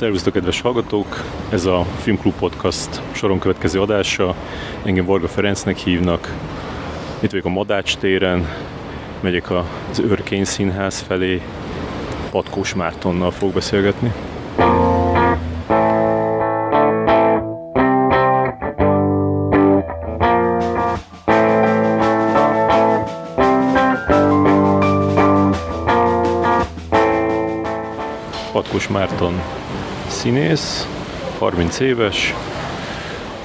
Szervusztok, kedves hallgatók! Ez a Filmklub Podcast soron következő adása. Engem Varga Ferencnek hívnak. Itt vagyok a Madács téren, megyek az Örkény Színház felé. Patkós Mártonnal fog beszélgetni. Patkós Márton színész, 30 éves,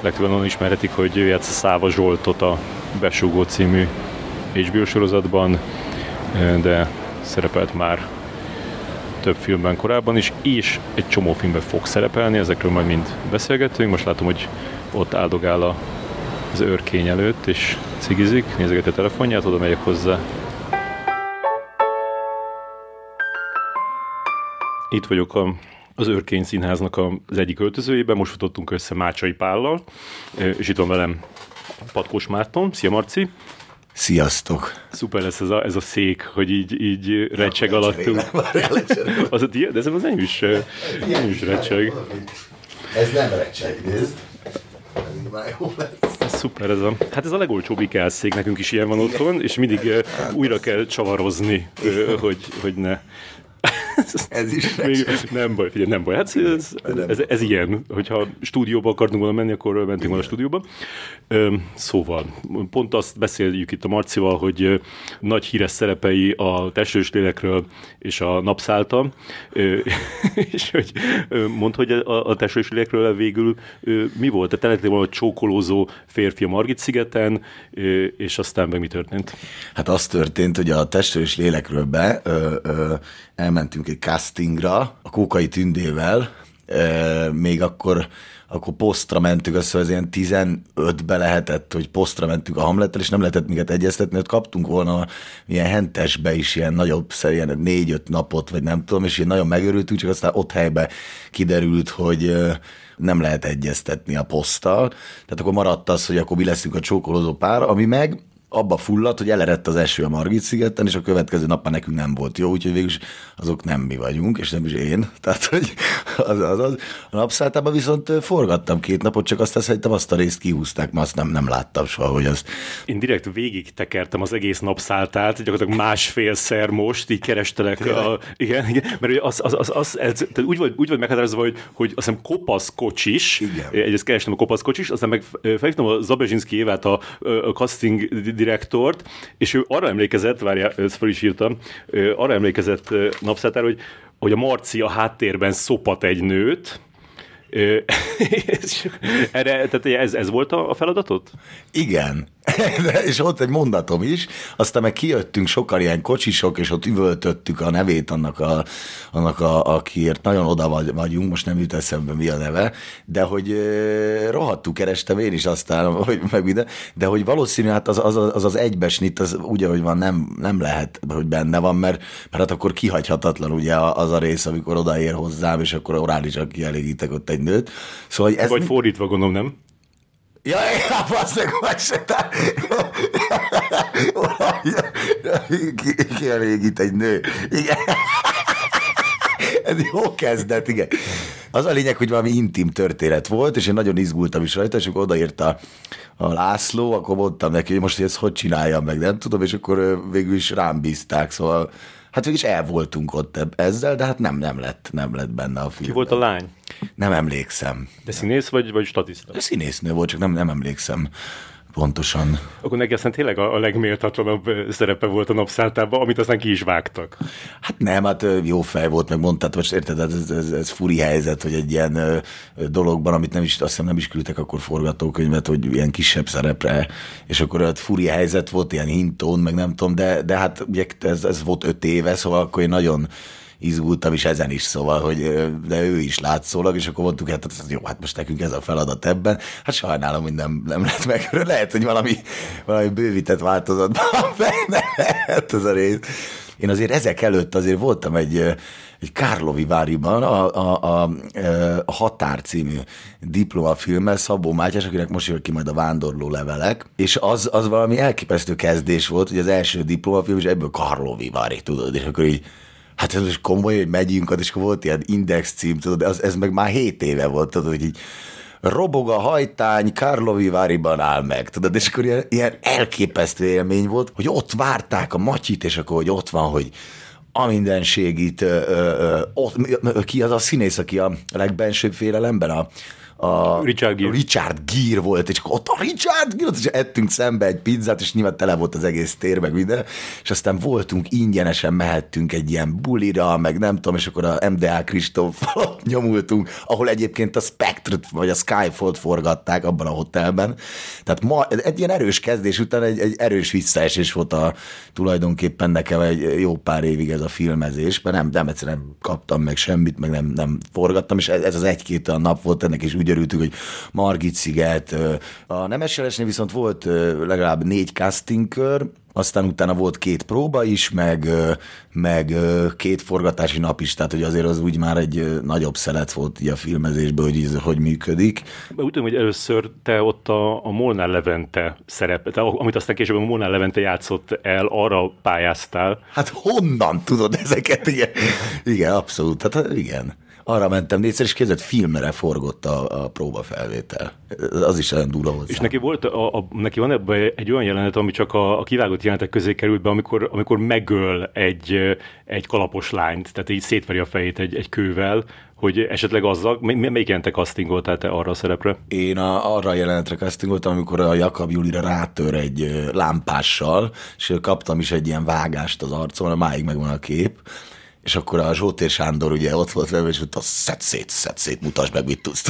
legtöbben onnan ismerhetik, hogy ő játsza Száva Zsoltot a Besúgó című HBO sorozatban, de szerepelt már több filmben korábban is, és egy csomó filmben fog szerepelni, ezekről majd mind beszélgetünk. Most látom, hogy ott áldogál az őrkény előtt, és cigizik, nézegeti a telefonját, oda megyek hozzá. Itt vagyok a az Örkény Színháznak az egyik öltözőjében, most futottunk össze Mácsai Pállal, és itt van velem Patkós Márton. Szia Marci! Sziasztok! Szuper lesz ez a, ez a szék, hogy így, így recseg ja, alattunk. az a tiéd? De ez az nem is, nem is recseg. Ez nem recseg, nézd. Ez már jó lesz. Ez szuper ez a... Hát ez a legolcsóbb IKEA szék, nekünk is ilyen van otthon, és mindig hát, újra kell csavarozni, hogy, hogy ne ez is Még, nem baj, figyelj, nem baj. Hát ez, ez, ez, ilyen, hogyha stúdióba akartunk volna menni, akkor mentünk volna a stúdióba. Szóval, pont azt beszéljük itt a Marcival, hogy nagy híres szerepei a testős lélekről és a napszálta, és hogy mondd, hogy a, a testős lélekről végül mi volt? Te lettél volna csókolózó férfi a Margit szigeten, és aztán meg mi történt? Hát az történt, hogy a testős lélekről be ö, ö, elmentünk egy castingra a Kókai Tündével, még akkor akkor posztra mentünk, azt az ilyen 15-be lehetett, hogy posztra mentünk a Hamlettel, és nem lehetett minket egyeztetni, hogy kaptunk volna ilyen hentesbe is ilyen nagyobb, ilyen négy-öt napot, vagy nem tudom, és ilyen nagyon megörültünk, csak aztán ott helybe kiderült, hogy nem lehet egyeztetni a poszttal. Tehát akkor maradt az, hogy akkor mi leszünk a csókolózó pár, ami meg abba fulladt, hogy elerett az eső a Margit szigeten, és a következő nap nekünk nem volt jó, úgyhogy végül azok nem mi vagyunk, és nem is én. Tehát, hogy az, az, az. A napszálltában viszont forgattam két napot, csak azt szerintem azt a részt kihúzták, mert azt nem, nem láttam soha, hogy az. Én direkt végig tekertem az egész napszálltát, gyakorlatilag másfélszer most, így kerestelek. A, igen, igen, mert az, az, az, az ez, tehát úgy, vagy, úgy vagy meghatározva, hogy, hogy azt hiszem kopasz kocsis, igen. egyrészt kerestem a kopasz kocsis, aztán meg felhívtam a Zabezsinszki Évát, a, a casting direktort, és ő arra emlékezett, várjál, ezt fel is írtam, arra emlékezett napszátára, hogy, hogy a Marci a háttérben szopat egy nőt, erre, tehát ez, ez volt a feladatod? Igen. és ott egy mondatom is, aztán meg kijöttünk sokan ilyen kocsisok, és ott üvöltöttük a nevét annak, a, annak a, akiért nagyon oda vagyunk, most nem jut eszembe mi a neve, de hogy rohadtul kerestem én is aztán, hogy meg minden, de hogy valószínű, hát az az, az, az egybesnit, az úgy, ahogy van, nem, nem lehet, hogy benne van, mert, mert hát akkor kihagyhatatlan ugye az a rész, amikor odaér hozzám, és akkor orálisan kielégítek ott egy nőt. Szóval, ez Vagy fordítva gondolom, nem? Ja, ja, basszeg, vagy se, kielégít egy nő. Igen. Ez jó kezdet, igen. Az a lényeg, hogy valami intim történet volt, és én nagyon izgultam is rajta, és akkor odaírta a László, akkor mondtam neki, hogy most hogy ezt hogy csináljam meg, nem tudom, és akkor végül is rám bízták, szóval hát végül is el voltunk ott ezzel, de hát nem, nem lett, nem lett benne a film. Ki volt a lány? Nem emlékszem. De színész vagy, vagy statiszta? Színésznő volt, csak nem, nem emlékszem pontosan. Akkor neki aztán tényleg a, a legméltatlanabb szerepe volt a napszálltában, amit aztán ki is vágtak. Hát nem, hát jó fej volt, meg mondtad, most érted, ez, ez, ez furi helyzet, hogy egy ilyen dologban, amit nem is, azt hiszem nem is küldtek akkor forgatókönyvet, hogy ilyen kisebb szerepre, és akkor ott furi helyzet volt, ilyen hintón, meg nem tudom, de, de hát ugye ez, ez volt öt éve, szóval akkor én nagyon izgultam is ezen is, szóval, hogy de ő is látszólag, és akkor mondtuk, hát ez jó, hát most nekünk ez a feladat ebben. Hát sajnálom, hogy nem, nem lett meg. Lehet, hogy valami, valami bővített változatban lehet ez a rész. Én azért ezek előtt azért voltam egy, egy Kárlovi Váriban a, a, a, a Határ című diplomafilmmel Szabó Mátyás, akinek most jön ki majd a Vándorló levelek, és az, az valami elképesztő kezdés volt, hogy az első diplomafilm, és ebből Karlovi Vári, tudod, és akkor így Hát ez most komoly, hogy megyünk, és akkor volt ilyen index cím, tudod, ez, ez meg már 7 éve volt, tudod, hogy így robog a hajtány, Karlovi váriban áll meg, tudod, és akkor ilyen, ilyen elképesztő élmény volt, hogy ott várták a Matyit, és akkor, hogy ott van, hogy a mindenségit, ö, ö, ott, ki az a színész, aki a legbensőbb félelemben, a, a Richard Gere. Richard Gere volt, és ott a Richard Gere, és ettünk szembe egy pizzát, és nyilván tele volt az egész tér, meg minden, és aztán voltunk ingyenesen, mehettünk egy ilyen bulira, meg nem tudom, és akkor a MDA Kristóf nyomultunk, ahol egyébként a spectre vagy a Skyfall-t forgatták abban a hotelben. Tehát ma egy ilyen erős kezdés után egy, egy erős visszaesés volt a tulajdonképpen nekem egy jó pár évig ez a filmezés, mert nem, nem egyszerűen nem kaptam meg semmit, meg nem, nem forgattam, és ez, ez az egy-két nap volt ennek, és úgy örültünk, hogy Margit sziget. A Nemeselesnél viszont volt legalább négy castingkör, aztán utána volt két próba is, meg, meg két forgatási nap is, tehát hogy azért az úgy már egy nagyobb szelet volt így a filmezésből, hogy ez hogy működik. Úgy tudom, hogy először te ott a, a Molnár Levente szerepet, amit aztán később a Molnár Levente játszott el, arra pályáztál. Hát honnan tudod ezeket? Igen, igen abszolút, hát igen arra mentem négyszer, és képzett filmre forgott a, a próbafelvétel. Az is olyan durva hozzá. És neki, volt a, a, neki van ebben egy olyan jelenet, ami csak a, a kivágott jelenetek közé került be, amikor, amikor megöl egy, egy kalapos lányt, tehát így szétveri a fejét egy, egy kővel, hogy esetleg azzal, melyik jelentek castingoltál te arra a szerepre? Én a, arra a jelenetre castingoltam, amikor a Jakab Julira rátör egy lámpással, és kaptam is egy ilyen vágást az arcon, máig megvan a kép, és akkor a Zsótér Sándor ugye ott volt velem, és mondta, szed szét, szed szét, mutasd meg, mit tudsz.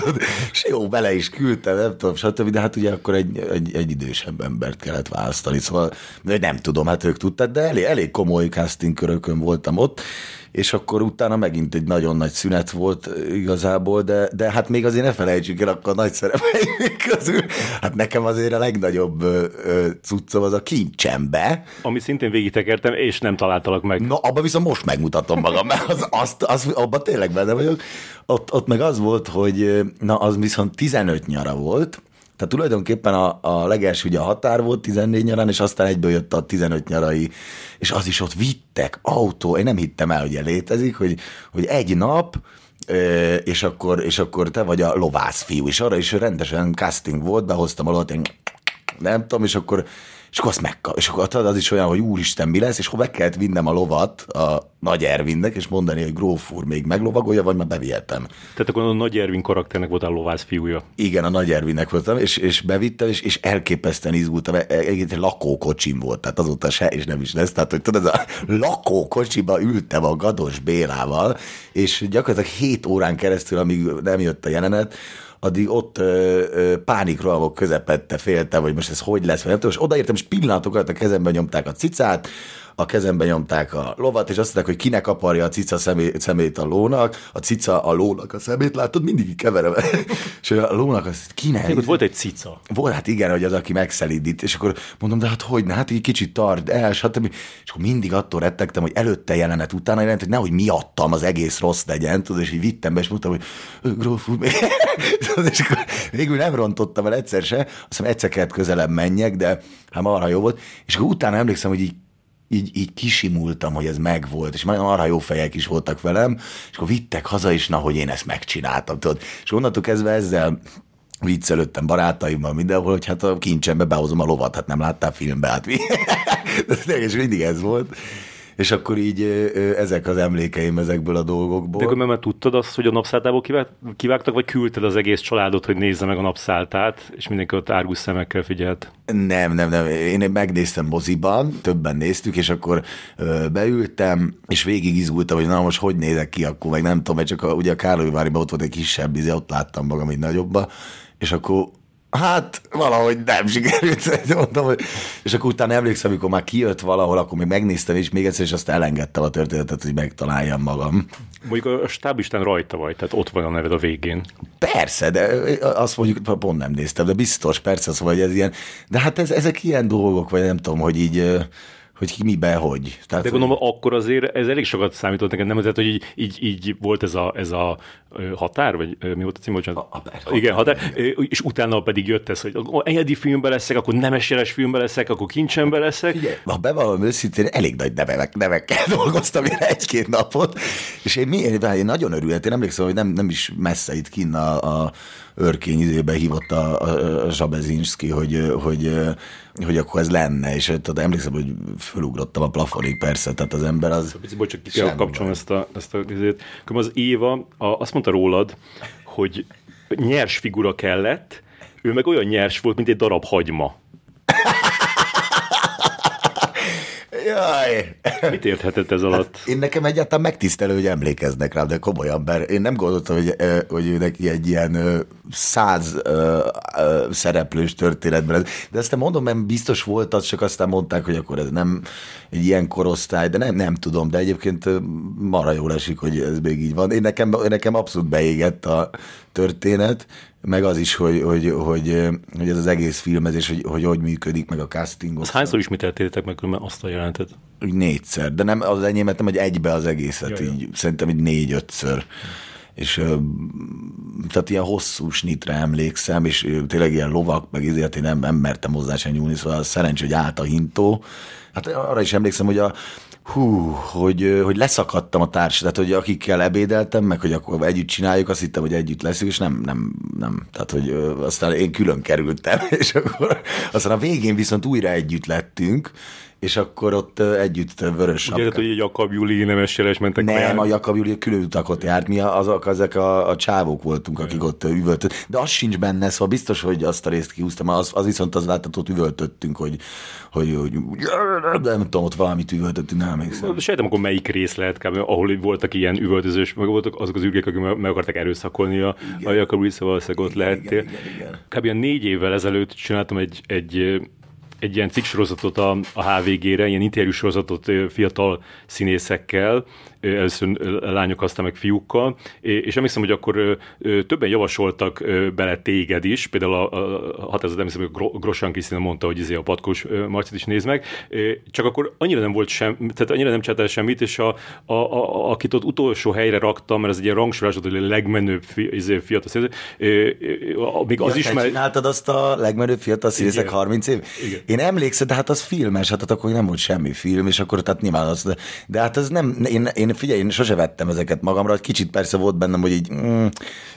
És jó, bele is küldtem, nem tudom, stb. De hát ugye akkor egy, egy, egy idősebb embert kellett választani, szóval nem tudom, hát ők tudták, de elég, elég komoly casting körökön voltam ott, és akkor utána megint egy nagyon nagy szünet volt igazából, de, de hát még azért ne felejtsük el, akkor a nagy szerepeink közül, hát nekem azért a legnagyobb ö, ö, cuccom az a kincsembe. Ami szintén végigtekertem, és nem találtalak meg. Na, abban viszont most megmutatom magam, mert az, azt, az, abban tényleg benne vagyok. Ott, ott meg az volt, hogy na, az viszont 15 nyara volt, tehát tulajdonképpen a, a legelső ugye a határ volt 14 nyarán, és aztán egyből jött a 15 nyarai, és az is ott vittek, autó, én nem hittem el, hogy létezik, hogy, hogy egy nap, és akkor, és akkor te vagy a lovász fiú, és arra is rendesen casting volt, behoztam alatt, én nem tudom, és akkor és akkor azt megkap, és akkor az is olyan, hogy úristen, mi lesz, és akkor meg kellett vinnem a lovat a Nagy Ervinnek, és mondani, hogy gróf úr még meglovagolja, vagy már bevihetem. Tehát akkor a Nagy Ervin karakternek volt a lovász fiúja. Igen, a Nagy Ervinnek voltam, és, és bevittem, és, és elképesztően izgultam, e, egy lakókocsim volt, tehát azóta se, és nem is lesz, tehát hogy tudod, ez a lakókocsiba ültem a Gados Bélával, és gyakorlatilag 7 órán keresztül, amíg nem jött a jelenet, addig ott ö, ö, pánikrohamok közepette féltem, hogy most ez hogy lesz, vagy nem tudom, és odaértem, és pillanatokat a kezemben nyomták a cicát, a kezembe nyomták a lovat, és azt mondták, hogy kinek aparja a cica szemét, szemét a lónak, a cica a lónak a szemét, látod, mindig keverem. és a lónak azt kinek? Ott volt egy cica. Volt, hát igen, hogy az, aki megszelídít, és akkor mondom, de hát hogy, hát így kicsit tart el, stb. És akkor mindig attól rettegtem, hogy előtte jelenet, utána jelent, hogy nehogy miattam az egész rossz legyen, tudod, és így vittem be, és mondtam, hogy gróf úr, és akkor végül nem rontottam el egyszer se, azt hiszem egyszer kellett közelebb menjek, de hát marha jó volt, és akkor utána emlékszem, hogy így így, így kisimultam, hogy ez megvolt, és már arra jó fejek is voltak velem, és akkor vittek haza is, na, hogy én ezt megcsináltam, tudod. És onnantól kezdve ezzel viccelődtem barátaimmal mindenhol, hogy hát a kincsembe behozom a lovat, hát nem láttál filmbe, hát mi? és mindig ez volt és akkor így ezek az emlékeim ezekből a dolgokból. De akkor mert tudtad azt, hogy a napszáltából kivágtak, vagy küldted az egész családot, hogy nézze meg a napszáltát, és mindenki ott árgus szemekkel figyelt? Nem, nem, nem. Én megnéztem moziban, többen néztük, és akkor beültem, és végig izgultam, hogy na most hogy nézek ki, akkor meg nem tudom, mert csak a, ugye a Károlyváriban ott volt egy kisebb, izé, ott láttam magam egy nagyobba, és akkor Hát valahogy nem sikerült, mondtam, hogy... és akkor utána emlékszem, amikor már kijött valahol, akkor még megnéztem, és még egyszer, és azt elengedtem a történetet, hogy megtaláljam magam. Mondjuk a stábisten rajta vagy, tehát ott van a neved a végén. Persze, de azt mondjuk pont nem néztem, de biztos, persze, szóval hogy ez ilyen, de hát ez, ezek ilyen dolgok, vagy nem tudom, hogy így hogy ki mibe, hogy. Tehát, De gondolom, hogy... akkor azért ez elég sokat számított neked, nem? Tehát, hogy így, így, így volt ez a, ez a határ, vagy mi volt a cím? A, a, a, igen, határ, és utána pedig jött ez, hogy egyedi filmbe leszek, akkor nemes jeles filmbe leszek, akkor kincsembe leszek. Figyelj, ha bevallom őszintén, elég nagy nevek, nevekkel dolgoztam én egy-két napot, és én, én, én nagyon örültem, én emlékszem, hogy nem, nem is messze itt kinn a, a örkény időbe hívott a, a, a Zsabezinski, hogy, hogy, hogy akkor ez lenne, és tudod, emlékszem, hogy fölugrottam a plafonig persze, tehát az ember az... Bocs, csak ki kell kapcsolni ezt a, ezt a azért. Az Éva a, azt mondta rólad, hogy nyers figura kellett, ő meg olyan nyers volt, mint egy darab hagyma. Jaj. Mit érthetett ez alatt? Hát én nekem egyáltalán megtisztelő, hogy emlékeznek rám, de komolyan, mert én nem gondoltam, hogy, hogy neki egy ilyen száz szereplős történetben. De ezt mondom, mert biztos volt az, csak aztán mondták, hogy akkor ez nem egy ilyen korosztály, de nem, nem tudom, de egyébként marha jól esik, hogy ez még így van. Én nekem, nekem abszolút beégett a történet, meg az is, hogy, hogy, hogy, hogy ez az egész filmezés, hogy, hogy hogy működik, meg a casting. Az hányszor ismételtétek meg mert azt a jelentet? Úgy négyszer, de nem az enyémet, nem, hogy egybe az egészet, Jaj, így, szerintem így négy-ötször. És tehát ilyen hosszú snitre emlékszem, és tényleg ilyen lovak, meg ezért én nem, nem mertem hozzá sem nyúlni, szóval szerencsé, hogy állt a hintó. Hát arra is emlékszem, hogy a, hú, hogy, hogy leszakadtam a társ, tehát hogy akikkel ebédeltem, meg hogy akkor együtt csináljuk, azt hittem, hogy együtt leszünk, és nem, nem, nem. Tehát, hogy aztán én külön kerültem, és akkor aztán a végén viszont újra együtt lettünk, és akkor ott együtt vörös Ugye, hogy egy Jakab Júli nemes jeles mentek Nem, a Jakab Júli külön utakot járt, mi azok, ezek a, a csávók voltunk, akik ott üvöltött. De az sincs benne, szóval biztos, hogy azt a részt kihúztam, az, az viszont az látható, ott üvöltöttünk, hogy, hogy, hogy nem tudom, ott valamit üvöltöttünk, nem emlékszem. Sejtem, akkor melyik rész lehet, kb, ahol voltak ilyen üvöltözős, meg voltak azok az ürgek, akik meg akarták erőszakolni a, a Jakab Júli, szóval ott lehettél. Igen, igen, igen. Kb. négy évvel ezelőtt csináltam egy, egy egy ilyen cikksorozatot a, a HVG-re, ilyen interjúsorozatot fiatal színészekkel, először lányok, aztán meg fiúkkal, és emlékszem, hogy akkor többen javasoltak bele téged is, például a, a határozat emlékszem, hogy Grossan Krisztina mondta, hogy izé a patkós Marcit is néz meg, csak akkor annyira nem volt sem, tehát annyira nem csináltál semmit, és a, a, a, akit ott utolsó helyre raktam, mert ez egy ilyen rangsorás, hogy a legmenőbb fi, izé, fiatal színész, még az ja, is, mert... csináltad azt a legmenőbb fiatal színészek 30 év? Igen. Én emlékszem, de hát az filmes, hát akkor nem volt semmi film, és akkor tehát nyilván az, de, de hát ez nem, én, én figyelj, én sose vettem ezeket magamra, kicsit persze volt bennem, hogy így mm,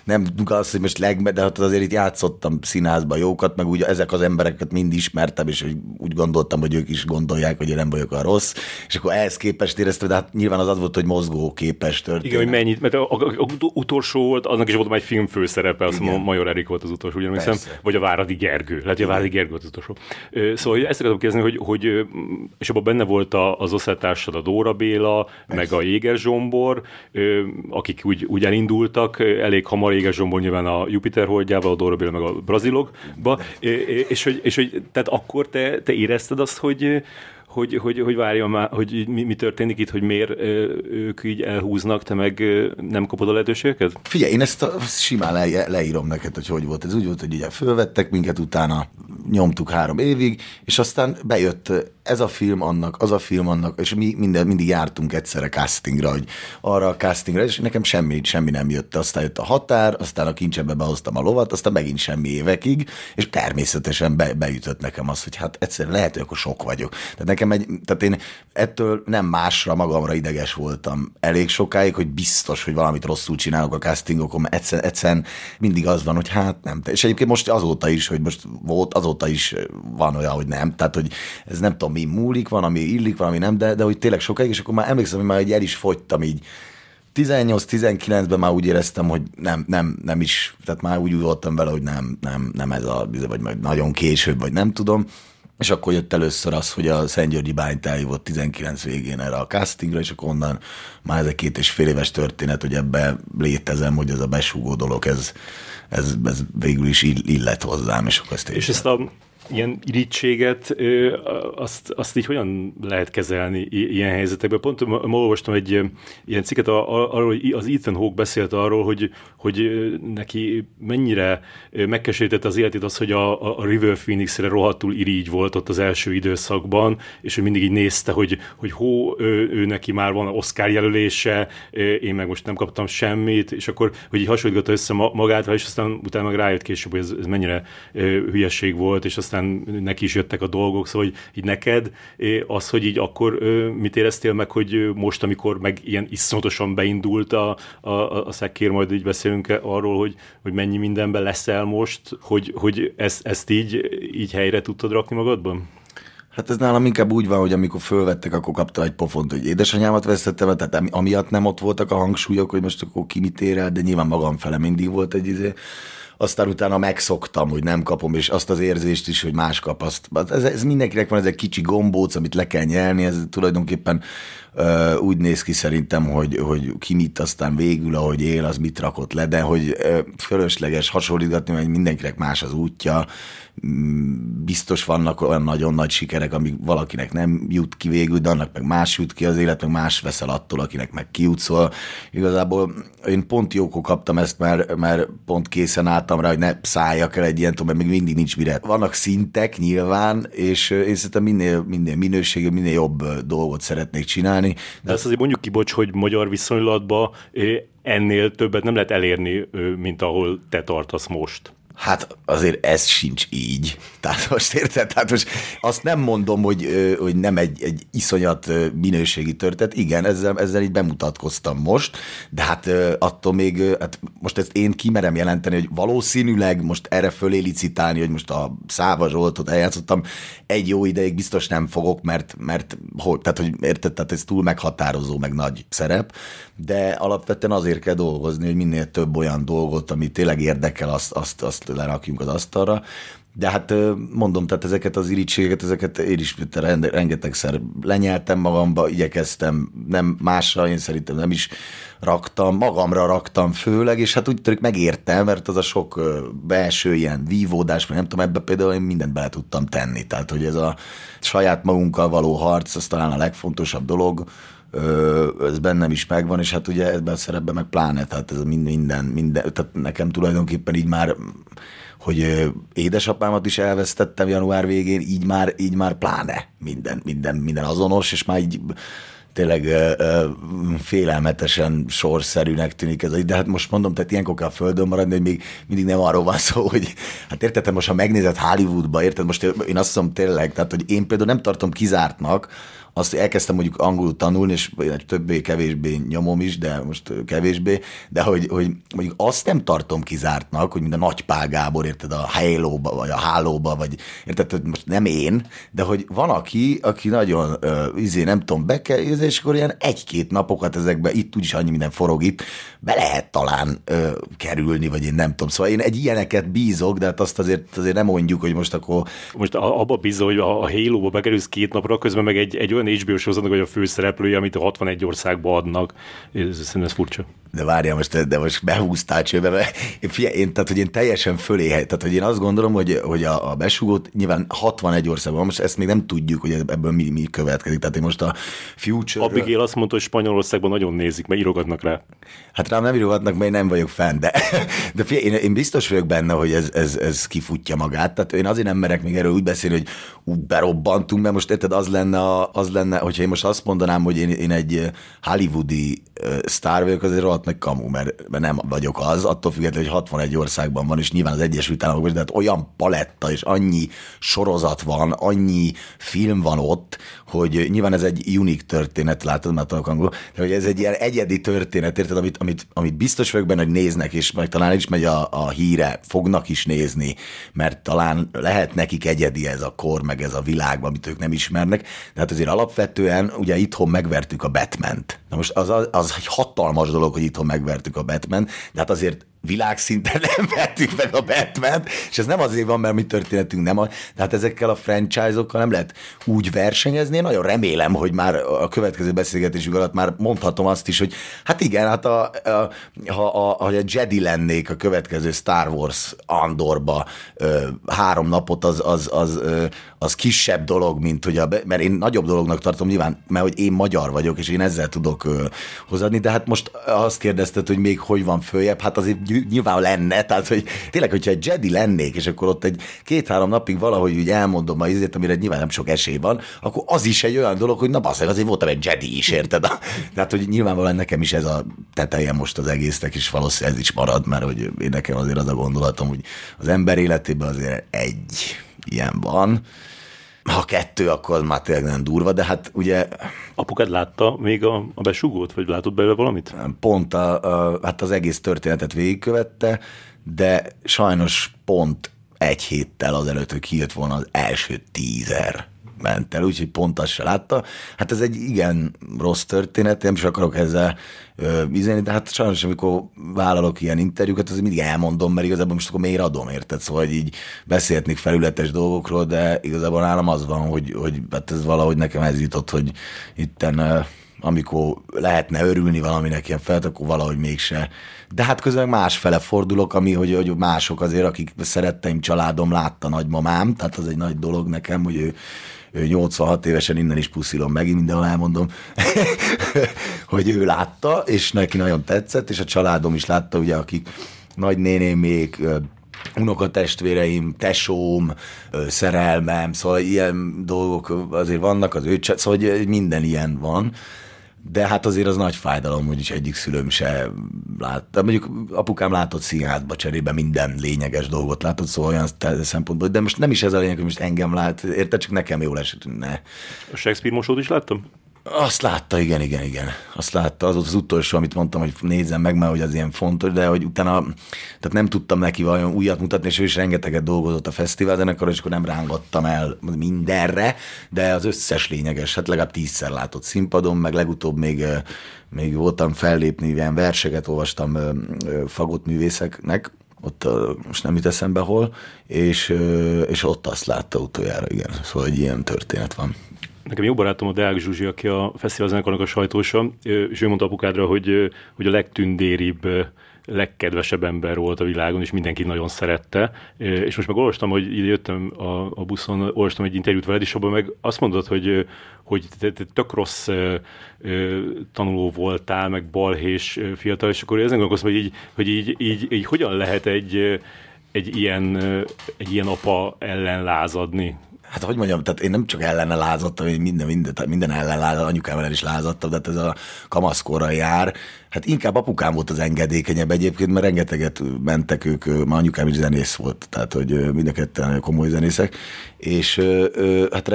nem az, hogy most legme, de hát azért itt játszottam színházba jókat, meg úgy ezek az embereket mind ismertem, és úgy gondoltam, hogy ők is gondolják, hogy én nem vagyok a rossz, és akkor ehhez képest éreztem, de hát nyilván az az volt, hogy mozgó képes történet. Igen, hogy mennyit, mert a, a, a, a utolsó volt, annak is volt egy film főszerepe, azt mondom, Major Erik volt az utolsó, ugye hiszem, vagy a Váradi Gergő, lehet, hogy a Váradi Gergő volt az utolsó. Szóval ezt akartam kérdezni, hogy, hogy és abban benne volt az osztálytársad a Dóra Béla, Persze. meg a Jéger Zsombor, akik úgy, úgy elindultak, elég hamar Jéger Zsombor nyilván a Jupiter holdjával, a Dóra Béla meg a brazilokba, és hogy, és hogy tehát akkor te, te érezted azt, hogy, hogy, hogy, hogy várja már, hogy mi, mi történik itt, hogy miért ők így elhúznak, te meg nem kapod a lehetőségeket? Figyelj, én ezt a, simán le, leírom neked, hogy hogy volt. Ez úgy volt, hogy ugye fölvettek minket, utána nyomtuk három évig, és aztán bejött ez a film annak, az a film annak, és mi minden, mindig jártunk egyszerre castingra, hogy arra a castingra, és nekem semmi, semmi nem jött. Aztán jött a határ, aztán a kincsebe behoztam a lovat, aztán megint semmi évekig, és természetesen be, beütött nekem az, hogy hát egyszerűen lehet, hogy akkor sok vagyok. Tehát nekem egy, tehát én ettől nem másra magamra ideges voltam elég sokáig, hogy biztos, hogy valamit rosszul csinálok a castingokon, mert egyszerűen, egyszerűen mindig az van, hogy hát nem. És egyébként most azóta is, hogy most volt, azóta is van olyan, hogy nem. Tehát, hogy ez nem tudom, mi múlik, van, ami illik, van, ami nem, de, de hogy tényleg sokáig, és akkor már emlékszem, hogy már egy el is fogytam így. 18-19-ben már úgy éreztem, hogy nem, nem, nem is, tehát már úgy voltam vele, hogy nem, nem, nem ez a, vagy majd nagyon később, vagy nem tudom. És akkor jött először az, hogy a Szent Györgyi Bányt elhívott 19 végén erre a castingra, és akkor onnan már ez egy két és fél éves történet, hogy ebbe létezem, hogy ez a besúgó dolog, ez, ez, ez végül is illet hozzám, és akkor ezt És ezt a ilyen irítséget, azt, azt így hogyan lehet kezelni ilyen helyzetekben? Pont ma olvastam egy ilyen cikket arról, hogy az Ethan Hawke beszélt arról, hogy, hogy neki mennyire megkeserítette az életét az, hogy a, a River Phoenix-re rohadtul irigy volt ott az első időszakban, és ő mindig így nézte, hogy, hogy hó, ő, ő neki már van Oscar jelölése, én meg most nem kaptam semmit, és akkor, hogy így hasonlítgatta össze magát, és aztán utána meg rájött később, hogy ez, ez mennyire hülyeség volt, és aztán neki is jöttek a dolgok, szóval hogy így neked az, hogy így akkor mit éreztél meg, hogy most, amikor meg ilyen iszonyatosan beindult a, a, a szekér, majd így beszélünk arról, hogy, hogy mennyi mindenben leszel most, hogy, hogy ezt, ezt így, így helyre tudtad rakni magadban? Hát ez nálam inkább úgy van, hogy amikor fölvettek, akkor kapta egy pofont, hogy édesanyámat vesztettem, tehát amiatt nem ott voltak a hangsúlyok, hogy most akkor ki mit ér el, de nyilván magam fele mindig volt egy izé aztán utána megszoktam, hogy nem kapom, és azt az érzést is, hogy más kap. Azt, ez, ez mindenkinek van ez egy kicsi gombóc, amit le kell nyelni, ez tulajdonképpen uh, úgy néz ki szerintem, hogy, hogy ki aztán végül, ahogy él, az mit rakott le, de hogy uh, fölösleges hasonlítgatni, mert mindenkinek más az útja, biztos vannak olyan nagyon nagy sikerek, amik valakinek nem jut ki végül, de annak meg más jut ki az élet, meg más veszel attól, akinek meg kijut, szóval igazából én pont jókor kaptam ezt, mert, mert pont készen álltam rá, hogy ne szálljak el egy ilyen, mert még mindig nincs mire. Vannak szintek nyilván, és én szerintem minél, minél minőségű, minél jobb dolgot szeretnék csinálni. De, de ezt azért mondjuk ki, hogy magyar viszonylatban ennél többet nem lehet elérni, mint ahol te tartasz most. Hát azért ez sincs így. Tehát most érted? Tehát most azt nem mondom, hogy, hogy nem egy, egy iszonyat minőségi történet. Igen, ezzel, ezzel így bemutatkoztam most, de hát attól még, hát most ezt én kimerem jelenteni, hogy valószínűleg most erre fölé licitálni, hogy most a Száva Zsoltot eljátszottam, egy jó ideig biztos nem fogok, mert, mert hogy, tehát, hogy érted, tehát ez túl meghatározó, meg nagy szerep, de alapvetően azért kell dolgozni, hogy minél több olyan dolgot, ami tényleg érdekel, azt, azt, azt lerakjunk az asztalra. De hát mondom, tehát ezeket az irítségeket, ezeket én is rengetegszer lenyeltem magamba, igyekeztem, nem másra, én szerintem nem is raktam, magamra raktam főleg, és hát úgy tűnik megértem, mert az a sok belső ilyen vívódás, mert nem tudom, ebbe például én mindent bele tudtam tenni. Tehát, hogy ez a saját magunkkal való harc, az talán a legfontosabb dolog, ez bennem is megvan, és hát ugye ebben a szerepben meg pláne, tehát ez minden, minden, tehát nekem tulajdonképpen így már hogy édesapámat is elvesztettem január végén, így már, így már pláne minden, minden, minden azonos, és már így tényleg félelmetesen sorszerűnek tűnik ez. De hát most mondom, tehát ilyenkor kell földön maradni, hogy még mindig nem arról van szó, hogy hát érted, most ha megnézed Hollywoodba, érted, most én azt mondom tényleg, tehát hogy én például nem tartom kizártnak, azt elkezdtem mondjuk angolul tanulni, és többé-kevésbé nyomom is, de most kevésbé, de hogy, hogy mondjuk azt nem tartom kizártnak, hogy mind a nagy Pál Gábor, érted, a halo vagy a hálóba, vagy érted, hogy most nem én, de hogy van aki, aki nagyon uh, izé, nem tudom, be kell, és akkor ilyen egy-két napokat ezekbe, itt úgyis annyi minden forog itt, be lehet talán uh, kerülni, vagy én nem tudom. Szóval én egy ilyeneket bízok, de hát azt azért, azért nem mondjuk, hogy most akkor... Most abba bízom, hogy a, a Halo-ba bekerülsz két napra, közben meg egy, egy olyan HBO sorozatnak, hogy a főszereplője, amit a 61 országba adnak. Ez, szerintem ez furcsa. De várjál most, de most behúztál csőbe, mert én, figyelj, én, tehát, hogy én teljesen fölé, tehát, hogy én azt gondolom, hogy, hogy a, a besugót nyilván 61 országban, most ezt még nem tudjuk, hogy ebből mi, mi következik. Tehát én most a Future... Abigail azt mondta, hogy Spanyolországban nagyon nézik, mert írogatnak rá. Hát rám nem írogatnak, mert én nem vagyok fenn, de, de figyelj, én, én, biztos vagyok benne, hogy ez, ez, ez kifutja magát. Tehát én azért nem merek még erről úgy beszélni, hogy ú, berobbantunk, mert most érted, az lenne, az lenne, hogyha én most azt mondanám, hogy én, én egy hollywoodi sztár vagyok, azért rohadt meg kamu, mert, mert nem vagyok az, attól függetlenül, hogy 61 országban van, és nyilván az Egyesült Államokban, de hát olyan paletta és annyi sorozat van, annyi film van ott, hogy nyilván ez egy unik történet, látod, mert tudok angolul, de hogy ez egy ilyen egyedi történet, érted, amit, amit, amit biztos vagyok benne, hogy néznek, és majd talán is megy a, a híre, fognak is nézni, mert talán lehet nekik egyedi ez a kor, meg ez a világ, amit ők nem ismernek, de hát azért alapvetően ugye itthon megvertük a Batman-t. Na most az, az, az egy hatalmas dolog, hogy itthon megvertük a Batman, de hát azért világszinten nem vettük meg a batman és ez nem azért van, mert mi történetünk nem, a, de hát ezekkel a franchise-okkal nem lehet úgy versenyezni. Én nagyon remélem, hogy már a következő beszélgetésünk alatt már mondhatom azt is, hogy hát igen, hát a, a, ha a, a, a Jedi lennék a következő Star Wars Andorba ö, három napot, az, az, az, ö, az kisebb dolog, mint hogy a, mert én nagyobb dolognak tartom nyilván, mert hogy én magyar vagyok, és én ezzel tudok ö, hozadni, de hát most azt kérdezted, hogy még hogy van följebb, hát azért nyilván lenne, tehát hogy tényleg, hogyha egy Jedi lennék, és akkor ott egy két-három napig valahogy úgy elmondom a izét, amire nyilván nem sok esély van, akkor az is egy olyan dolog, hogy na basszeg, azért voltam egy Jedi is, érted? Tehát, hogy nyilvánvalóan nekem is ez a teteje most az egésznek, és valószínűleg ez is marad, mert hogy én nekem azért az a gondolatom, hogy az ember életében azért egy ilyen van, ha kettő, akkor már tényleg nem durva, de hát ugye... Apukád látta még a, a besugót, vagy látott belőle valamit? Pont a, a, hát az egész történetet végigkövette, de sajnos pont egy héttel azelőtt, hogy kijött volna az első tízer ment el, úgyhogy pont azt se látta. Hát ez egy igen rossz történet, nem is akarok ezzel vizelni, de hát sajnos, amikor vállalok ilyen interjúkat, az mindig elmondom, mert igazából most akkor miért adom, érted? Szóval hogy így beszélhetnék felületes dolgokról, de igazából nálam az van, hogy, hogy hát ez valahogy nekem ez jutott, hogy itten amikor lehetne örülni valaminek ilyen fel, akkor valahogy mégse. De hát közben másfele fordulok, ami, hogy, hogy mások azért, akik szeretteim, családom látta nagymamám, tehát az egy nagy dolog nekem, hogy ő 86 évesen innen is puszilom megint, mindenhol elmondom, hogy ő látta, és neki nagyon tetszett, és a családom is látta, ugye, akik nagynénémék, unokatestvéreim, tesóm, szerelmem, szóval ilyen dolgok azért vannak, az ő, szóval minden ilyen van de hát azért az nagy fájdalom, hogy egyik szülőm se lát. De mondjuk apukám látott színházba cserébe minden lényeges dolgot látott, szóval olyan szempontból, de most nem is ez a lényeg, hogy most engem lát, érted, csak nekem jól esett, ne. A Shakespeare mosót is láttam? Azt látta, igen, igen, igen. Azt látta, az volt az utolsó, amit mondtam, hogy nézzem meg, mert hogy az ilyen fontos, de hogy utána, tehát nem tudtam neki vajon újat mutatni, és ő is rengeteget dolgozott a fesztivál zenekar, és akkor nem rángattam el mindenre, de az összes lényeges, hát legalább tízszer látott színpadon, meg legutóbb még, még voltam fellépni, ilyen verseket olvastam fagott művészeknek, ott most nem jut eszembe hol, és, és ott azt látta utoljára, igen. Szóval egy ilyen történet van. Nekem jó barátom a Deák Zsuzsi, aki a fesztivál zenekarnak a sajtósa, és ő mondta apukádra, hogy, hogy a legtündéribb legkedvesebb ember volt a világon, és mindenki nagyon szerette. És most meg olvastam, hogy ide jöttem a, a buszon, olvastam egy interjút veled, és abban meg azt mondod, hogy, hogy te, te tök rossz ö, ö, tanuló voltál, meg balhés fiatal, és akkor ezen gondolkoztam, hogy így, hogy így, így, így hogyan lehet egy, egy ilyen, egy ilyen apa ellen lázadni? Hát hogy mondjam, tehát én nem csak ellene lázadtam, hogy minden, minden, minden ellen lázadtam, anyukával el is lázadtam, de hát ez a kamaszkorra jár. Hát inkább apukám volt az engedékenyebb egyébként, mert rengeteget mentek ők, már anyukám is zenész volt, tehát hogy mind a ketten komoly zenészek, és hát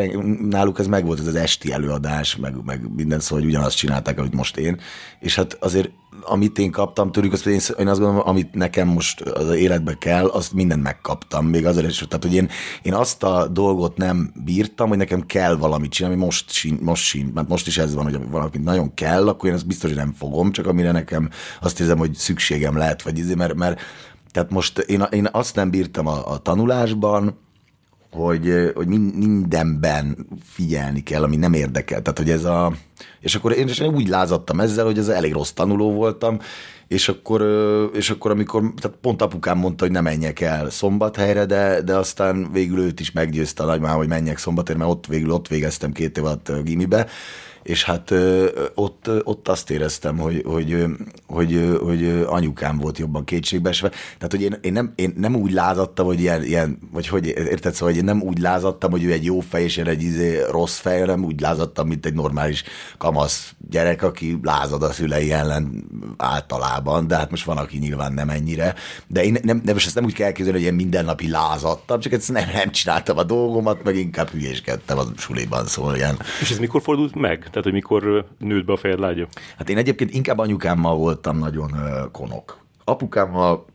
náluk ez meg volt, ez az esti előadás, meg, meg minden szó, hogy ugyanazt csinálták, amit most én, és hát azért amit én kaptam tőlük, azt én, én azt gondolom, amit nekem most az életbe kell, azt mindent megkaptam. Még azért is, tehát, hogy én, én azt a dolgot nem bírtam, hogy nekem kell valamit csinálni, most, most, mert most is ez van, hogy valamit nagyon kell, akkor én azt biztos, hogy nem fogom, csak amire nekem azt hiszem, hogy szükségem lehet, vagy izé, mert, mert tehát most én, én azt nem bírtam a, a tanulásban, hogy, hogy mindenben figyelni kell, ami nem érdekel. Tehát, hogy ez a... És akkor én is úgy lázadtam ezzel, hogy ez elég rossz tanuló voltam, és akkor, és akkor amikor, tehát pont apukám mondta, hogy ne menjek el szombathelyre, de, de aztán végül őt is meggyőzte a nagymám, hogy menjek szombathelyre, mert ott végül ott végeztem két év alatt gimibe, és hát ott, ott azt éreztem, hogy, hogy, hogy, hogy anyukám volt jobban kétségbeesve. Tehát, hogy én, én, nem, én nem úgy lázadtam, hogy ilyen, ilyen vagy hogy érted, szóval, hogy én nem úgy lázadtam, hogy ő egy jó fej, és én egy izé rossz fej, hanem úgy lázadtam, mint egy normális kamasz gyerek, aki lázad a szülei ellen általában, de hát most van, aki nyilván nem ennyire. De én nem, nem most ezt nem úgy kell elképzelni, hogy én mindennapi lázadtam, csak ezt nem, nem csináltam a dolgomat, meg inkább hülyéskedtem a suliban, szóval ilyen. És ez mikor fordult meg? Tehát, hogy mikor nőtt be a fejed lágya? Hát én egyébként inkább anyukámmal voltam nagyon konok. Apukámmal